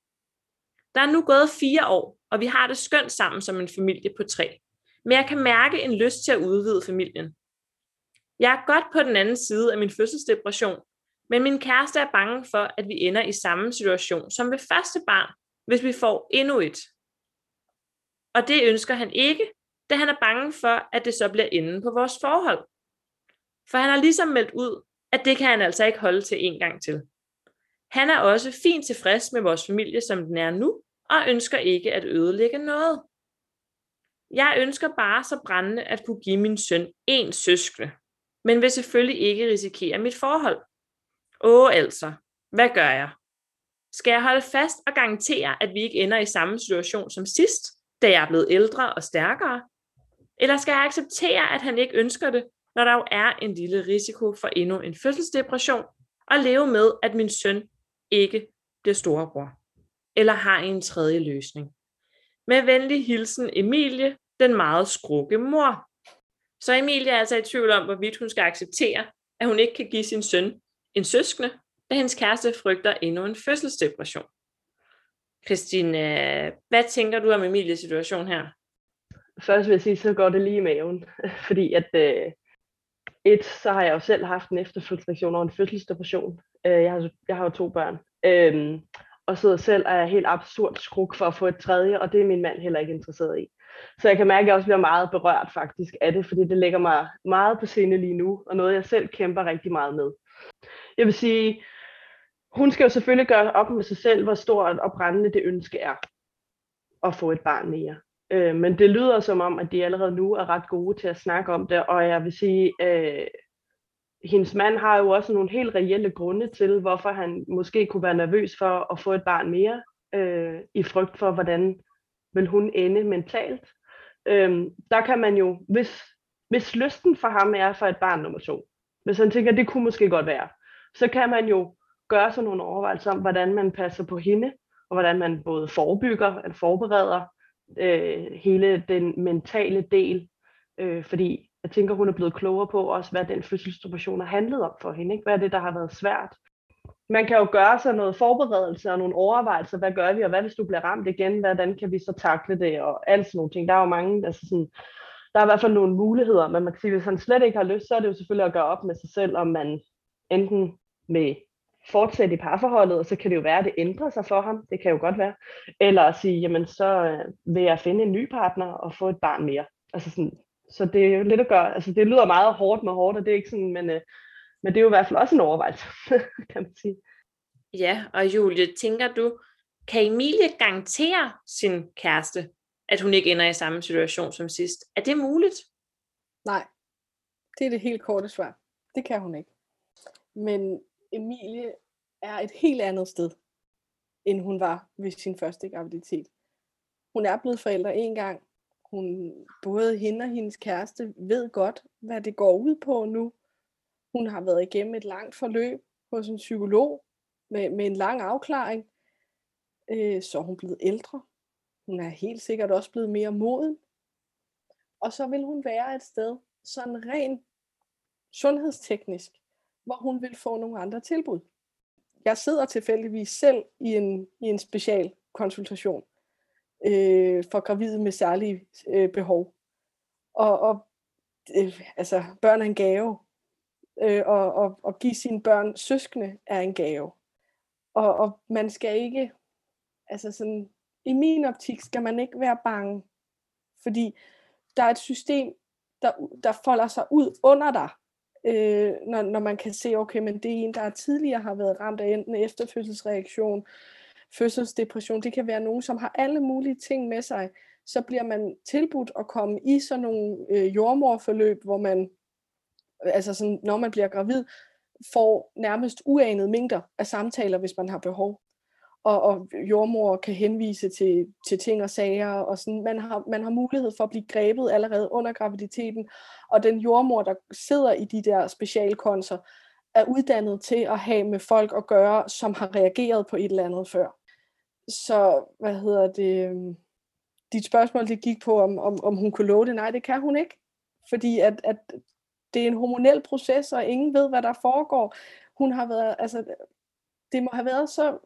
Der er nu gået fire år, og vi har det skønt sammen som en familie på tre men jeg kan mærke en lyst til at udvide familien. Jeg er godt på den anden side af min fødselsdepression, men min kæreste er bange for, at vi ender i samme situation som ved første barn, hvis vi får endnu et. Og det ønsker han ikke, da han er bange for, at det så bliver enden på vores forhold. For han har ligesom meldt ud, at det kan han altså ikke holde til en gang til. Han er også fint tilfreds med vores familie, som den er nu, og ønsker ikke at ødelægge noget. Jeg ønsker bare så brændende at kunne give min søn en søskende, men vil selvfølgelig ikke risikere mit forhold. Åh altså, hvad gør jeg? Skal jeg holde fast og garantere, at vi ikke ender i samme situation som sidst, da jeg er blevet ældre og stærkere? Eller skal jeg acceptere, at han ikke ønsker det, når der jo er en lille risiko for endnu en fødselsdepression, og leve med, at min søn ikke bliver storebror, eller har en tredje løsning. Med venlig hilsen Emilie, den meget skrukke mor. Så Emilie er altså i tvivl om, hvorvidt hun skal acceptere, at hun ikke kan give sin søn en søskende, da hendes kæreste frygter endnu en fødselsdepression. Christine, øh, hvad tænker du om Emilies situation her? Først vil jeg sige, så går det lige i maven, fordi at øh, et, så har jeg jo selv haft en efterfødselsreaktion og en fødselsdepression. Øh, jeg, har, jeg har jo to børn. Øh, og sidder selv og er helt absurd skruk for at få et tredje, og det er min mand heller ikke interesseret i. Så jeg kan mærke, at jeg også bliver meget berørt faktisk af det, fordi det ligger mig meget på scene lige nu, og noget jeg selv kæmper rigtig meget med. Jeg vil sige, hun skal jo selvfølgelig gøre op med sig selv, hvor stort og brændende det ønske er at få et barn mere. Øh, men det lyder som om, at de allerede nu er ret gode til at snakke om det, og jeg vil sige, øh, hendes mand har jo også nogle helt reelle grunde til, hvorfor han måske kunne være nervøs for at få et barn mere, øh, i frygt for, hvordan vil hun ende mentalt. Øh, der kan man jo, hvis, hvis lysten for ham er for et barn nummer to, hvis han tænker, at det kunne måske godt være, så kan man jo gøre sig nogle overvejelser om, hvordan man passer på hende, og hvordan man både forebygger eller forbereder øh, hele den mentale del, øh, fordi jeg tænker, hun er blevet klogere på også, hvad den fødselsdepression har handlet om for hende. Ikke? Hvad er det, der har været svært? Man kan jo gøre sig noget forberedelse og nogle overvejelser. Hvad gør vi, og hvad hvis du bliver ramt igen? Hvordan kan vi så takle det? Og alt sådan nogle ting. Der er jo mange, altså sådan, der er i hvert fald nogle muligheder, men man kan sige, hvis han slet ikke har lyst, så er det jo selvfølgelig at gøre op med sig selv, om man enten med fortsætte i parforholdet, og så kan det jo være, at det ændrer sig for ham. Det kan jo godt være. Eller at sige, jamen så øh, vil jeg finde en ny partner og få et barn mere. Altså sådan, så det er jo lidt at gøre, altså det lyder meget hårdt med hårdt, og det er ikke sådan, men, øh, men det er jo i hvert fald også en overvejelse, kan man sige. Ja, og Julie, tænker du, kan Emilie garantere sin kæreste, at hun ikke ender i samme situation som sidst? Er det muligt? Nej, det er det helt korte svar. Det kan hun ikke. Men Emilie er et helt andet sted, end hun var ved sin første graviditet. Hun er blevet forældre en gang. Hun, både hende og hendes kæreste ved godt, hvad det går ud på nu. Hun har været igennem et langt forløb hos en psykolog med, med en lang afklaring. Øh, så er hun blevet ældre. Hun er helt sikkert også blevet mere moden. Og så vil hun være et sted, sådan rent sundhedsteknisk, hvor hun vil få nogle andre tilbud. Jeg sidder tilfældigvis selv i en, i en special konsultation øh, for gravide med særlige øh, behov. Og, og øh, altså, børn er en gave, øh, og, og, og give sine børn søskende er en gave. Og, og man skal ikke, altså sådan, i min optik skal man ikke være bange, fordi der er et system, der, der folder sig ud under dig, øh, når, når man kan se, okay, men det er en, der tidligere har været ramt af enten efterfødselsreaktion, fødselsdepression, det kan være nogen, som har alle mulige ting med sig, så bliver man tilbudt at komme i sådan nogle øh, jordmorforløb, hvor man, altså sådan, når man bliver gravid, får nærmest uanede mængder af samtaler, hvis man har behov. Og, og jordmor kan henvise til, til ting og sager, og sådan, man, har, man har mulighed for at blive grebet allerede under graviditeten, og den jordmor, der sidder i de der specialkonser, er uddannet til at have med folk at gøre, som har reageret på et eller andet før. Så, hvad hedder det, øhm, dit spørgsmål det gik på, om, om, om hun kunne love det. Nej, det kan hun ikke. Fordi at, at det er en hormonel proces, og ingen ved, hvad der foregår. Hun har været, altså, det må have været så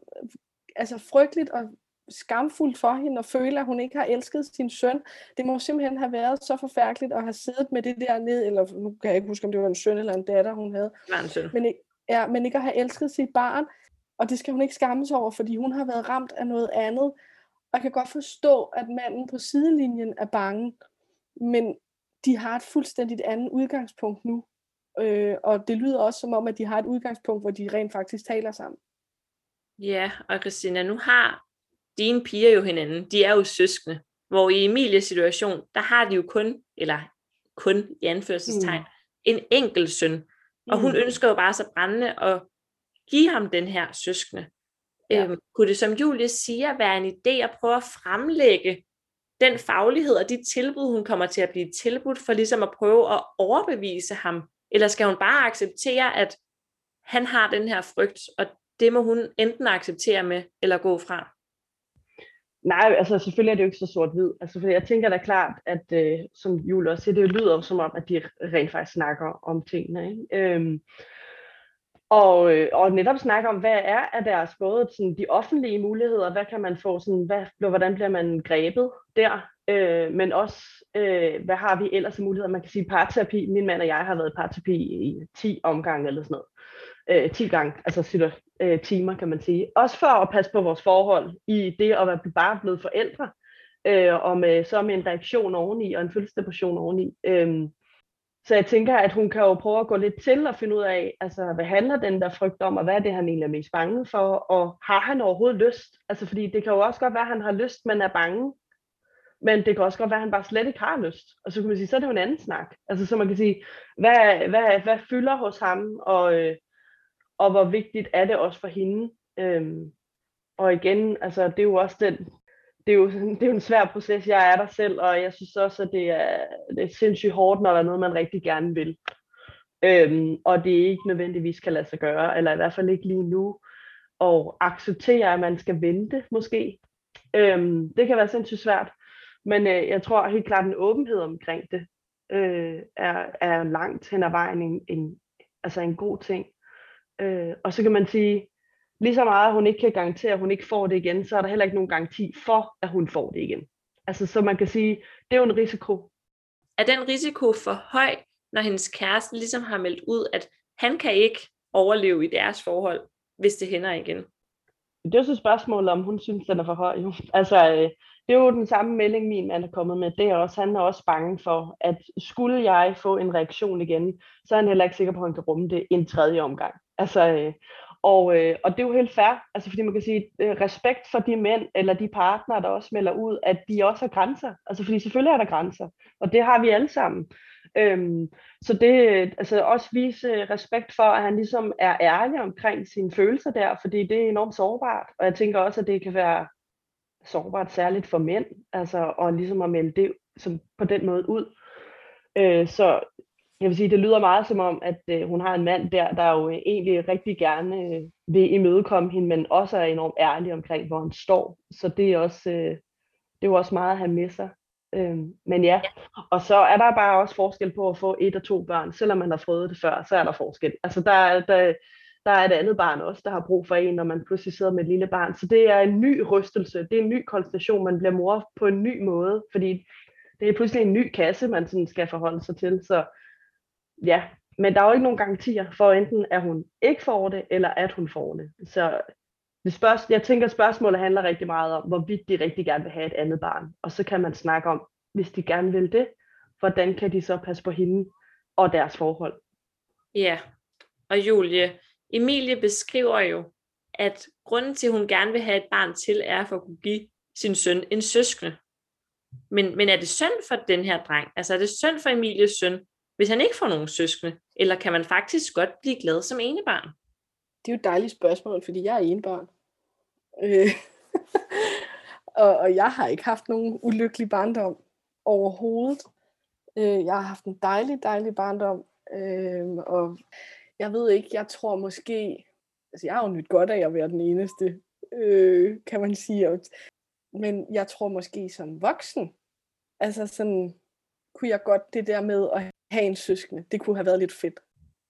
altså, frygteligt og skamfuldt for hende at føle, at hun ikke har elsket sin søn. Det må simpelthen have været så forfærdeligt at have siddet med det der ned, eller nu kan jeg ikke huske, om det var en søn eller en datter, hun havde. Det var en søn. Men, ja, men ikke at have elsket sit barn, og det skal hun ikke skammes over, fordi hun har været ramt af noget andet. Og jeg kan godt forstå, at manden på sidelinjen er bange, men de har et fuldstændigt andet udgangspunkt nu. Øh, og det lyder også som om, at de har et udgangspunkt, hvor de rent faktisk taler sammen. Ja, og Christina, nu har dine piger jo hinanden. De er jo søskende. Hvor i Emilies situation, der har de jo kun, eller kun i anførselstegn, mm. en enkelt søn. Og hun mm. ønsker jo bare så brændende at give ham den her søskende. Ja. Øhm, kunne det, som Julie siger, være en idé at prøve at fremlægge den faglighed og de tilbud, hun kommer til at blive tilbudt, for ligesom at prøve at overbevise ham? Eller skal hun bare acceptere, at han har den her frygt, og det må hun enten acceptere med, eller gå fra. Nej, altså selvfølgelig er det jo ikke så sort-hvid. Altså, for jeg tænker da klart, at øh, som Julie også siger, det lyder som om, at de rent faktisk snakker om tingene. Ikke? Øhm, og, øh, og netop snakke om, hvad er af deres både sådan, de offentlige muligheder, hvad kan man få, sådan, hvad, hvordan bliver man grebet der, øh, men også, øh, hvad har vi ellers af muligheder? Man kan sige parterapi, min mand og jeg har været i parterapi i 10 omgange eller sådan noget. Øh, 10 gange, altså øh, timer kan man sige. Også for at passe på vores forhold i det at være bare blevet forældre, øh, og med, så med en reaktion oveni og en følelsesdepression oveni. Øh, så jeg tænker, at hun kan jo prøve at gå lidt til og finde ud af, altså, hvad handler den der frygt om, og hvad er det, han egentlig er mest bange for, og har han overhovedet lyst? Altså, fordi det kan jo også godt være, at han har lyst, men er bange. Men det kan også godt være, at han bare slet ikke har lyst. Og så kan man sige, så er det jo en anden snak. Altså, så man kan sige, hvad, hvad, hvad fylder hos ham, og, øh, og hvor vigtigt er det også for hende? Øhm, og igen, altså, det er jo også den, det er, jo, det er jo en svær proces. Jeg er der selv, og jeg synes også, at det er, det er sindssygt hårdt, når der er noget, man rigtig gerne vil. Øhm, og det ikke nødvendigvis kan lade sig gøre, eller i hvert fald ikke lige nu. Og acceptere, at man skal vente, måske. Øhm, det kan være sindssygt svært. Men øh, jeg tror helt klart, at en åbenhed omkring det øh, er, er langt hen ad vejen en, en, altså en god ting. Øh, og så kan man sige, lige så meget, hun ikke kan garantere, at hun ikke får det igen, så er der heller ikke nogen garanti for, at hun får det igen. Altså, så man kan sige, det er jo en risiko. Er den risiko for høj, når hendes kæreste ligesom har meldt ud, at han kan ikke overleve i deres forhold, hvis det hænder igen? Det er jo så spørgsmålet, om hun synes, den er for høj. Jo. Altså, øh, det er jo den samme melding, min mand er kommet med. Det er også, han er også bange for, at skulle jeg få en reaktion igen, så er han heller ikke sikker på, at han kan rumme det en tredje omgang. Altså, øh, og, øh, og det er jo helt fair, altså fordi man kan sige, øh, respekt for de mænd eller de partnere, der også melder ud, at de også har grænser. Altså fordi selvfølgelig er der grænser, og det har vi alle sammen. Øhm, så det, øh, altså også vise øh, respekt for, at han ligesom er ærlig omkring sine følelser der, fordi det er enormt sårbart. Og jeg tænker også, at det kan være sårbart særligt for mænd, altså og ligesom at melde det som på den måde ud. Øh, så jeg vil sige, det lyder meget som om, at øh, hun har en mand der, der jo øh, egentlig rigtig gerne øh, vil imødekomme hende, men også er enormt ærlig omkring, hvor han står. Så det er også, øh, det er jo også meget at have med sig. Øh, men ja, og så er der bare også forskel på at få et og to børn. Selvom man har fået det før, så er der forskel. Altså der, der, der er et andet barn også, der har brug for en, når man pludselig sidder med et lille barn. Så det er en ny rystelse, det er en ny konstellation, man bliver mor på en ny måde, fordi det er pludselig en ny kasse, man sådan skal forholde sig til. Så ja, men der er jo ikke nogen garantier for enten, at hun ikke får det, eller at hun får det. Så det spørgsmål, jeg tænker, at spørgsmålet handler rigtig meget om, hvorvidt de rigtig gerne vil have et andet barn. Og så kan man snakke om, hvis de gerne vil det, hvordan kan de så passe på hende og deres forhold. Ja, og Julie, Emilie beskriver jo, at grunden til, at hun gerne vil have et barn til, er for at kunne give sin søn en søskende. Men, men er det synd for den her dreng? Altså er det synd for Emilies søn, hvis han ikke får nogen søskende? Eller kan man faktisk godt blive glad som enebarn? Det er jo et dejligt spørgsmål, fordi jeg er enebarn. Øh. og, og jeg har ikke haft nogen ulykkelig barndom overhovedet. Øh, jeg har haft en dejlig, dejlig barndom. Øh, og jeg ved ikke, jeg tror måske... Altså, jeg har jo nyt godt af at være den eneste, øh, kan man sige. Men jeg tror måske som voksen, altså sådan, kunne jeg godt det der med at have en søskende. Det kunne have været lidt fedt.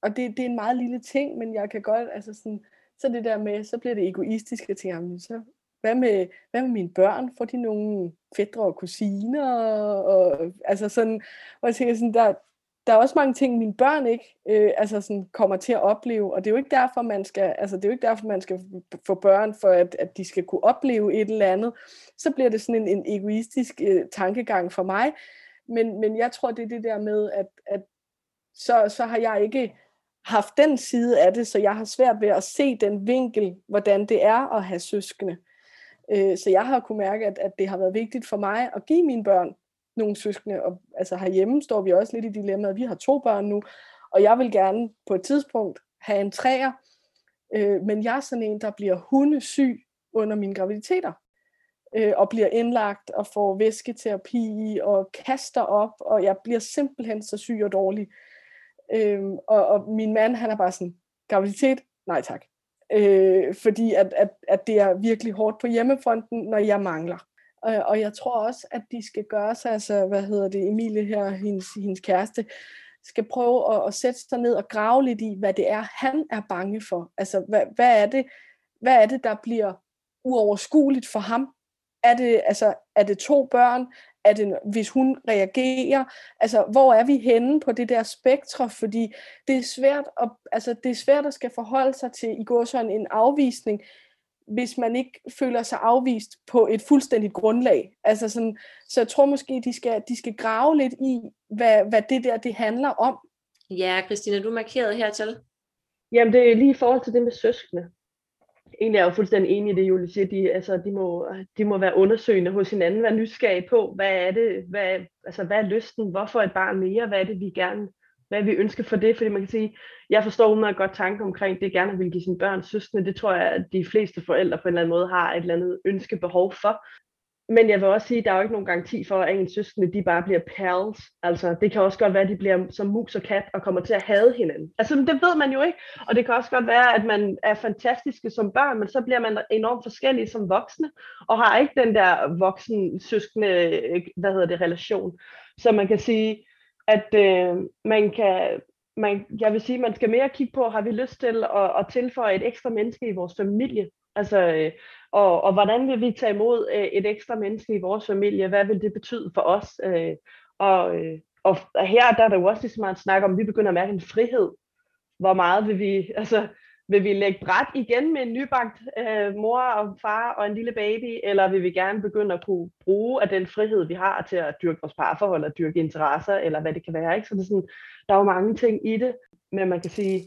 Og det, det er en meget lille ting, men jeg kan godt, altså sådan, så det der med, så bliver det egoistisk, at tænke, så hvad med, hvad med mine børn? Får de nogle fædre og kusiner? Og, og, altså sådan, og jeg tænker sådan, der, der er også mange ting, mine børn ikke øh, altså sådan, kommer til at opleve, og det er jo ikke derfor, man skal, altså, det er jo ikke derfor, man skal få børn, for at, at de skal kunne opleve et eller andet. Så bliver det sådan en, en egoistisk øh, tankegang for mig. Men, men jeg tror, det er det der med, at, at så, så har jeg ikke haft den side af det, så jeg har svært ved at se den vinkel, hvordan det er at have søskende. Øh, så jeg har kunne mærke, at, at det har været vigtigt for mig at give mine børn nogle søskende. Og, altså herhjemme står vi også lidt i dilemmaet. Vi har to børn nu, og jeg vil gerne på et tidspunkt have en træer. Øh, men jeg er sådan en, der bliver hundesyg under mine graviditeter øh, og bliver indlagt og får væsketerapi og kaster op, og jeg bliver simpelthen så syg og dårlig. Øhm, og, og min mand, han er bare sådan, graviditet? Nej tak. Øh, fordi at, at, at det er virkelig hårdt på hjemmefronten, når jeg mangler. Øh, og jeg tror også, at de skal gøre sig, altså hvad hedder det, Emilie her, hendes, hendes kæreste, skal prøve at, at sætte sig ned og grave lidt i, hvad det er, han er bange for. Altså, hvad, hvad, er, det, hvad er det, der bliver uoverskueligt for ham? Er det, altså, er det to børn? Er det, hvis hun reagerer? Altså, hvor er vi henne på det der spektre? Fordi det er svært at, altså, det er svært at skal forholde sig til, i går sådan en afvisning, hvis man ikke føler sig afvist på et fuldstændigt grundlag. Altså sådan, så jeg tror måske, de skal, de skal grave lidt i, hvad, hvad det der det handler om. Ja, Christina, du markerede hertil. Jamen, det er lige i forhold til det med søskende. Egentlig er jeg jo fuldstændig enig i det, Julie siger. De, altså, de, må, de må være undersøgende hos hinanden, være nysgerrige på, hvad er det, hvad, altså, hvad er lysten, hvorfor et barn mere, hvad er det, vi gerne hvad vi ønsker for det, fordi man kan sige, jeg forstår meget godt tanke omkring det, gerne vil give sine børn søskende, det tror jeg, at de fleste forældre på en eller anden måde har et eller andet ønske behov for. Men jeg vil også sige, at der er jo ikke nogen garanti for, at ens søskende de bare bliver pals. Altså, det kan også godt være, at de bliver som mus og kat og kommer til at hade hinanden. Altså, det ved man jo ikke. Og det kan også godt være, at man er fantastiske som børn, men så bliver man enormt forskellig som voksne, og har ikke den der voksen søskende, hvad hedder det, relation. Så man kan sige, at øh, man kan, man, jeg vil sige, man skal mere kigge på, har vi lyst til at, at tilføje et ekstra menneske i vores familie? Altså, øh, og, og hvordan vil vi tage imod øh, et ekstra menneske i vores familie? Hvad vil det betyde for os? Øh, og, øh, og her der er der jo også lige så meget snak om, at vi begynder at mærke en frihed. Hvor meget vil vi, altså, vil vi lægge bræt igen med en nybagt øh, mor og far og en lille baby, eller vil vi gerne begynde at kunne bruge af den frihed, vi har til at dyrke vores parforhold, og dyrke interesser, eller hvad det kan være. Ikke? Så det er sådan, der er jo mange ting i det, men man kan sige,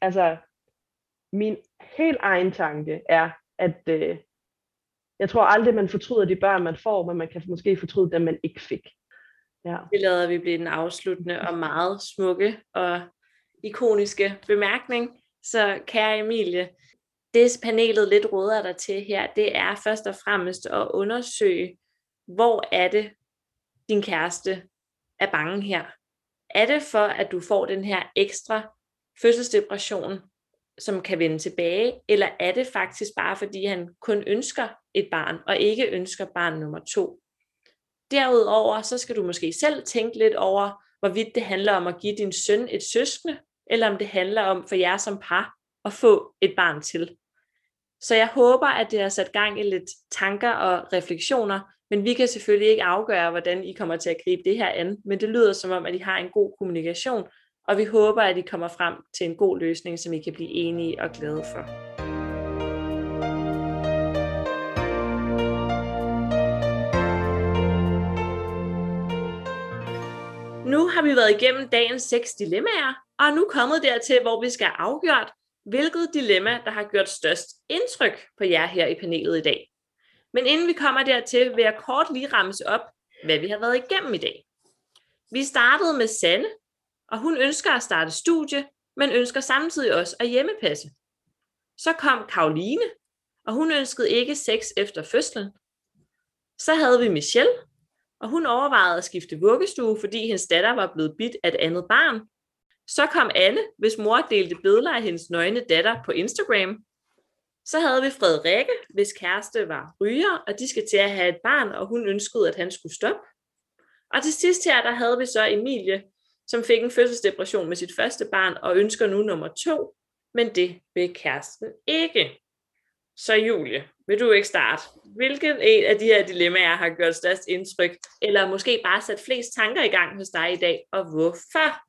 altså min helt egen tanke er, at øh, jeg tror aldrig, man fortryder de børn, man får, men man kan måske fortryde dem, man ikke fik. Ja. Det lader vi blive den afsluttende og meget smukke og ikoniske bemærkning. Så kære Emilie, det panelet lidt råder dig til her, det er først og fremmest at undersøge, hvor er det, din kæreste er bange her. Er det for, at du får den her ekstra fødselsdepression, som kan vende tilbage, eller er det faktisk bare, fordi han kun ønsker et barn, og ikke ønsker barn nummer to? Derudover, så skal du måske selv tænke lidt over, hvorvidt det handler om at give din søn et søskende, eller om det handler om for jer som par at få et barn til. Så jeg håber, at det har sat gang i lidt tanker og refleksioner, men vi kan selvfølgelig ikke afgøre, hvordan I kommer til at gribe det her an, men det lyder som om, at I har en god kommunikation, og vi håber, at I kommer frem til en god løsning, som I kan blive enige og glade for. Nu har vi været igennem dagens seks dilemmaer, og er nu kommet dertil, hvor vi skal have afgjort, hvilket dilemma, der har gjort størst indtryk på jer her i panelet i dag. Men inden vi kommer dertil, vil jeg kort lige ramse op, hvad vi har været igennem i dag. Vi startede med Sanne, og hun ønsker at starte studie, men ønsker samtidig også at hjemmepasse. Så kom Karoline, og hun ønskede ikke sex efter fødslen. Så havde vi Michelle, og hun overvejede at skifte vuggestue, fordi hendes datter var blevet bidt af et andet barn, så kom Anne, hvis mor delte billeder af hendes nøgne datter på Instagram. Så havde vi Frederikke, hvis kæreste var ryger, og de skal til at have et barn, og hun ønskede, at han skulle stoppe. Og til sidst her, der havde vi så Emilie, som fik en fødselsdepression med sit første barn, og ønsker nu nummer to, men det vil kæresten ikke. Så Julie, vil du ikke starte? Hvilken en af de her dilemmaer har gjort størst indtryk, eller måske bare sat flest tanker i gang hos dig i dag, og hvorfor?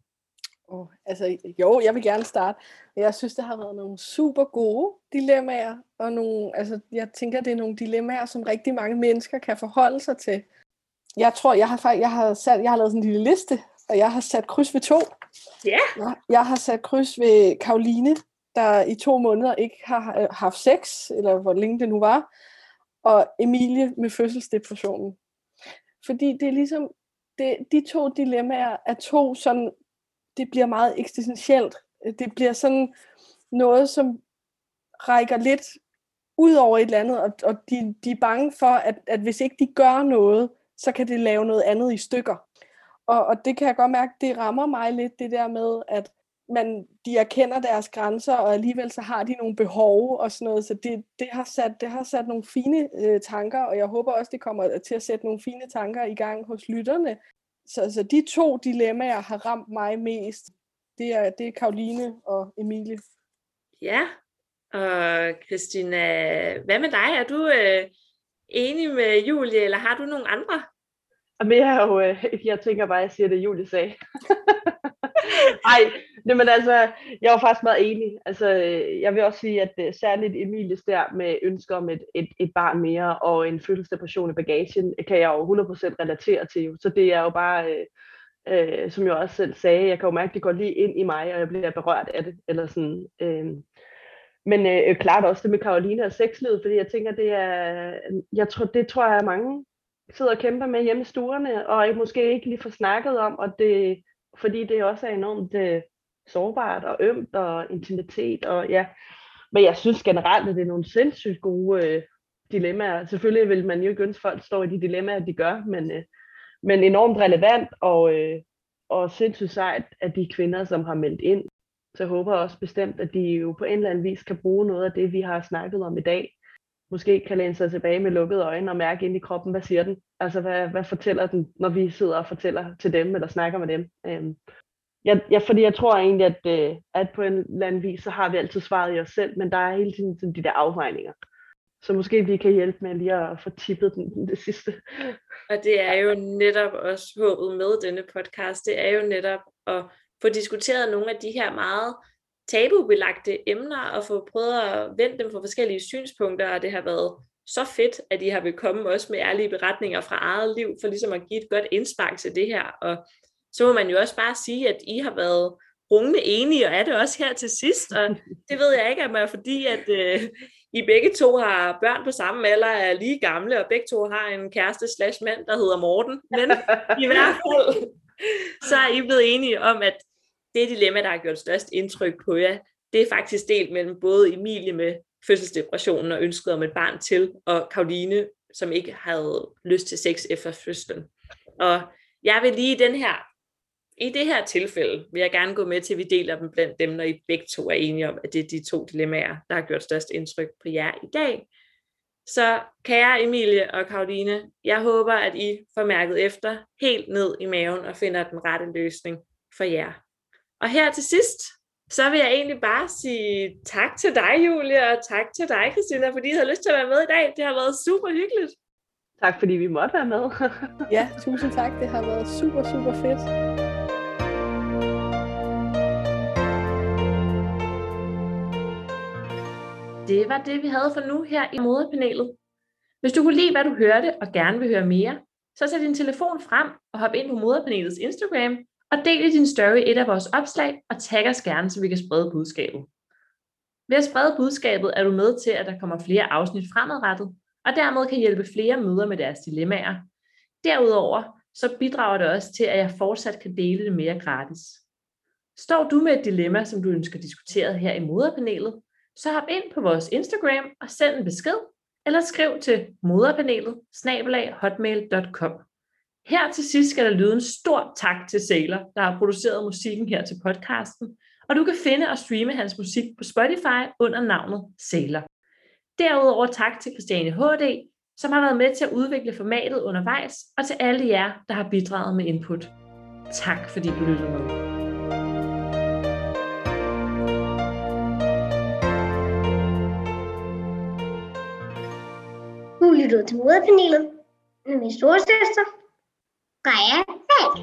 Oh, altså, jo, jeg vil gerne starte. Jeg synes, der har været nogle super gode dilemmaer, og nogle, altså, jeg tænker, det er nogle dilemmaer, som rigtig mange mennesker kan forholde sig til. Jeg tror, jeg har, jeg har, sat, jeg har lavet sådan en lille liste, og jeg har sat kryds ved to. Ja. Yeah. Jeg, jeg har sat kryds ved Karoline, der i to måneder ikke har øh, haft sex, eller hvor længe det nu var, og Emilie med fødselsdepressionen. Fordi det er ligesom, det, de to dilemmaer er to sådan det bliver meget eksistentielt. Det bliver sådan noget, som rækker lidt ud over et eller andet, og, og de, de er bange for, at, at hvis ikke de gør noget, så kan det lave noget andet i stykker. Og, og det kan jeg godt mærke, det rammer mig lidt, det der med, at man, de erkender deres grænser, og alligevel så har de nogle behov og sådan noget, så det, det, har, sat, det har sat nogle fine øh, tanker, og jeg håber også, det kommer til at sætte nogle fine tanker i gang hos lytterne. Så, så de to dilemmaer har ramt mig mest. Det er, det er Karoline og Emilie. Ja, og Christina, hvad med dig? Er du øh, enig med Julie, eller har du nogle andre? Jamen, jeg, er jo, øh, jeg tænker bare, at jeg siger det, Julie sagde. Nej, men altså, jeg var faktisk meget enig. Altså, øh, jeg vil også sige, at øh, særligt Emilies der med ønsker om et, et, et barn mere og en fødselsdepression i bagagen, kan jeg jo 100% relatere til. Så det er jo bare, øh, øh, som jeg også selv sagde, jeg kan jo mærke, at det går lige ind i mig, og jeg bliver berørt af det. Eller sådan, øh, men øh, klart også det med Karoline og sexlivet, fordi jeg tænker, det er, jeg tror, det tror jeg, mange sidder og kæmper med hjemme i stuerne, og måske ikke lige får snakket om, og det, fordi det også er enormt øh, sårbart og ømt og intimitet, og ja, men jeg synes generelt, at det er nogle sindssygt gode øh, dilemmaer. Selvfølgelig vil man jo ikke ønske, at folk står i de dilemmaer, de gør, men, øh, men enormt relevant og, øh, og sindssygt sejt af de kvinder, som har meldt ind. Så jeg håber også bestemt, at de jo på en eller anden vis kan bruge noget af det, vi har snakket om i dag. Måske kan læne sig tilbage med lukkede øjne og mærke ind i kroppen, hvad siger den? Altså, hvad, hvad fortæller den, når vi sidder og fortæller til dem, eller snakker med dem? Øhm, jeg, jeg, fordi jeg tror egentlig, at, øh, at på en eller anden vis, så har vi altid svaret i os selv, men der er hele tiden sådan de der afvejninger. Så måske vi kan hjælpe med lige at få tippet den, det sidste. Og det er jo netop også håbet med denne podcast, det er jo netop at få diskuteret nogle af de her meget tabubelagte emner, og få prøvet at vende dem fra forskellige synspunkter, og det har været så fedt, at I har vil komme også med ærlige beretninger fra eget liv, for ligesom at give et godt indspark til det her, og så må man jo også bare sige, at I har været rungende enige, og er det også her til sidst, og det ved jeg ikke, om er fordi, at øh, I begge to har børn på samme alder, er lige gamle, og begge to har en kæreste slash mand, der hedder Morten, men i hvert fald, så er I blevet enige om, at det dilemma, der har gjort størst indtryk på jer, det er faktisk delt mellem både Emilie med fødselsdepressionen og ønsket om et barn til, og Karoline, som ikke havde lyst til sex efter fødslen. Og jeg vil lige i den her i det her tilfælde vil jeg gerne gå med til, at vi deler dem blandt dem, når I begge to er enige om, at det er de to dilemmaer, der har gjort størst indtryk på jer i dag. Så kære Emilie og Karoline, jeg håber, at I får mærket efter helt ned i maven og finder den rette løsning for jer. Og her til sidst, så vil jeg egentlig bare sige tak til dig, Julie, og tak til dig, Christina, fordi I havde lyst til at være med i dag. Det har været super hyggeligt. Tak fordi vi måtte være med. ja, tusind tak. Det har været super, super fedt. Det var det, vi havde for nu her i moderpanelet. Hvis du kunne lide, hvad du hørte, og gerne vil høre mere, så sæt din telefon frem og hop ind på moderpanelets Instagram og del i din story et af vores opslag og tag os gerne, så vi kan sprede budskabet. Ved at sprede budskabet er du med til, at der kommer flere afsnit fremadrettet, og dermed kan hjælpe flere møder med deres dilemmaer. Derudover så bidrager det også til, at jeg fortsat kan dele det mere gratis. Står du med et dilemma, som du ønsker diskuteret her i moderpanelet, så hop ind på vores Instagram og send en besked, eller skriv til moderpanelet hotmail.com. Her til sidst skal der lyde en stor tak til Sailor, der har produceret musikken her til podcasten, og du kan finde og streame hans musik på Spotify under navnet Sailor. Derudover tak til Christiane HD, som har været med til at udvikle formatet undervejs, og til alle jer, der har bidraget med input. Tak fordi du lyttede med. Du lyttede til moderpanelet med min storesøster, Freja Falk.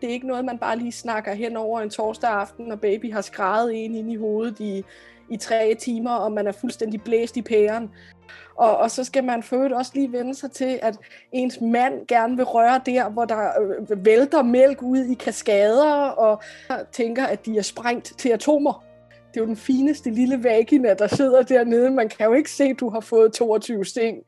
Det er ikke noget, man bare lige snakker hen over en torsdag aften, når baby har skrevet en ind i hovedet i, i tre timer, og man er fuldstændig blæst i pæren. Og, og så skal man for også lige vende sig til, at ens mand gerne vil røre der, hvor der øh, vælter mælk ud i kaskader, og tænker, at de er sprængt til atomer det er jo den fineste lille vagina, der sidder dernede. Man kan jo ikke se, at du har fået 22 sting.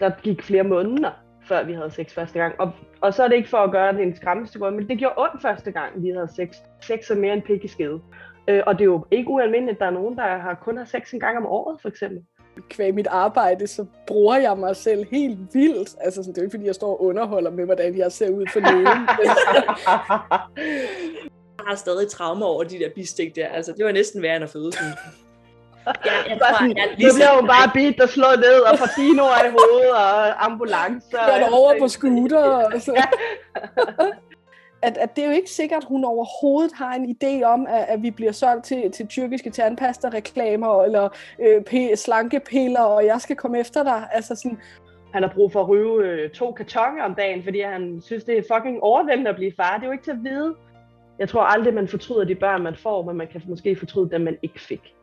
Der gik flere måneder, før vi havde sex første gang. Og, og så er det ikke for at gøre det en skræmmeste men det gjorde ondt første gang, vi havde sex. Sex er mere end pik i skede. Øh, og det er jo ikke ualmindeligt, at der er nogen, der har kun har sex en gang om året, for eksempel. kvæg mit arbejde, så bruger jeg mig selv helt vildt. Altså, sådan, det er jo ikke, fordi jeg står og underholder med, hvordan jeg ser ud for nogen. Jeg har stadig traume over de der bistik der. Altså, det var næsten værre end at føde sådan. Ja, jeg tror, sådan, jeg er nu lige bliver hun bare bidt og slået ned, og får dinoer i hovedet, og ambulancer. Er over på scooter. Og så. at, at det er jo ikke sikkert, at hun overhovedet har en idé om, at, at vi bliver solgt til, til tyrkiske tandpasta-reklamer, eller øh, p- slankepiller, og jeg skal komme efter dig. Altså sådan, Han har brug for at ryge øh, to kartoner om dagen, fordi han synes, det er fucking overvældende at blive far. Det er jo ikke til at vide. Jeg tror aldrig, man fortryder de børn, man får, men man kan måske fortryde dem, man ikke fik.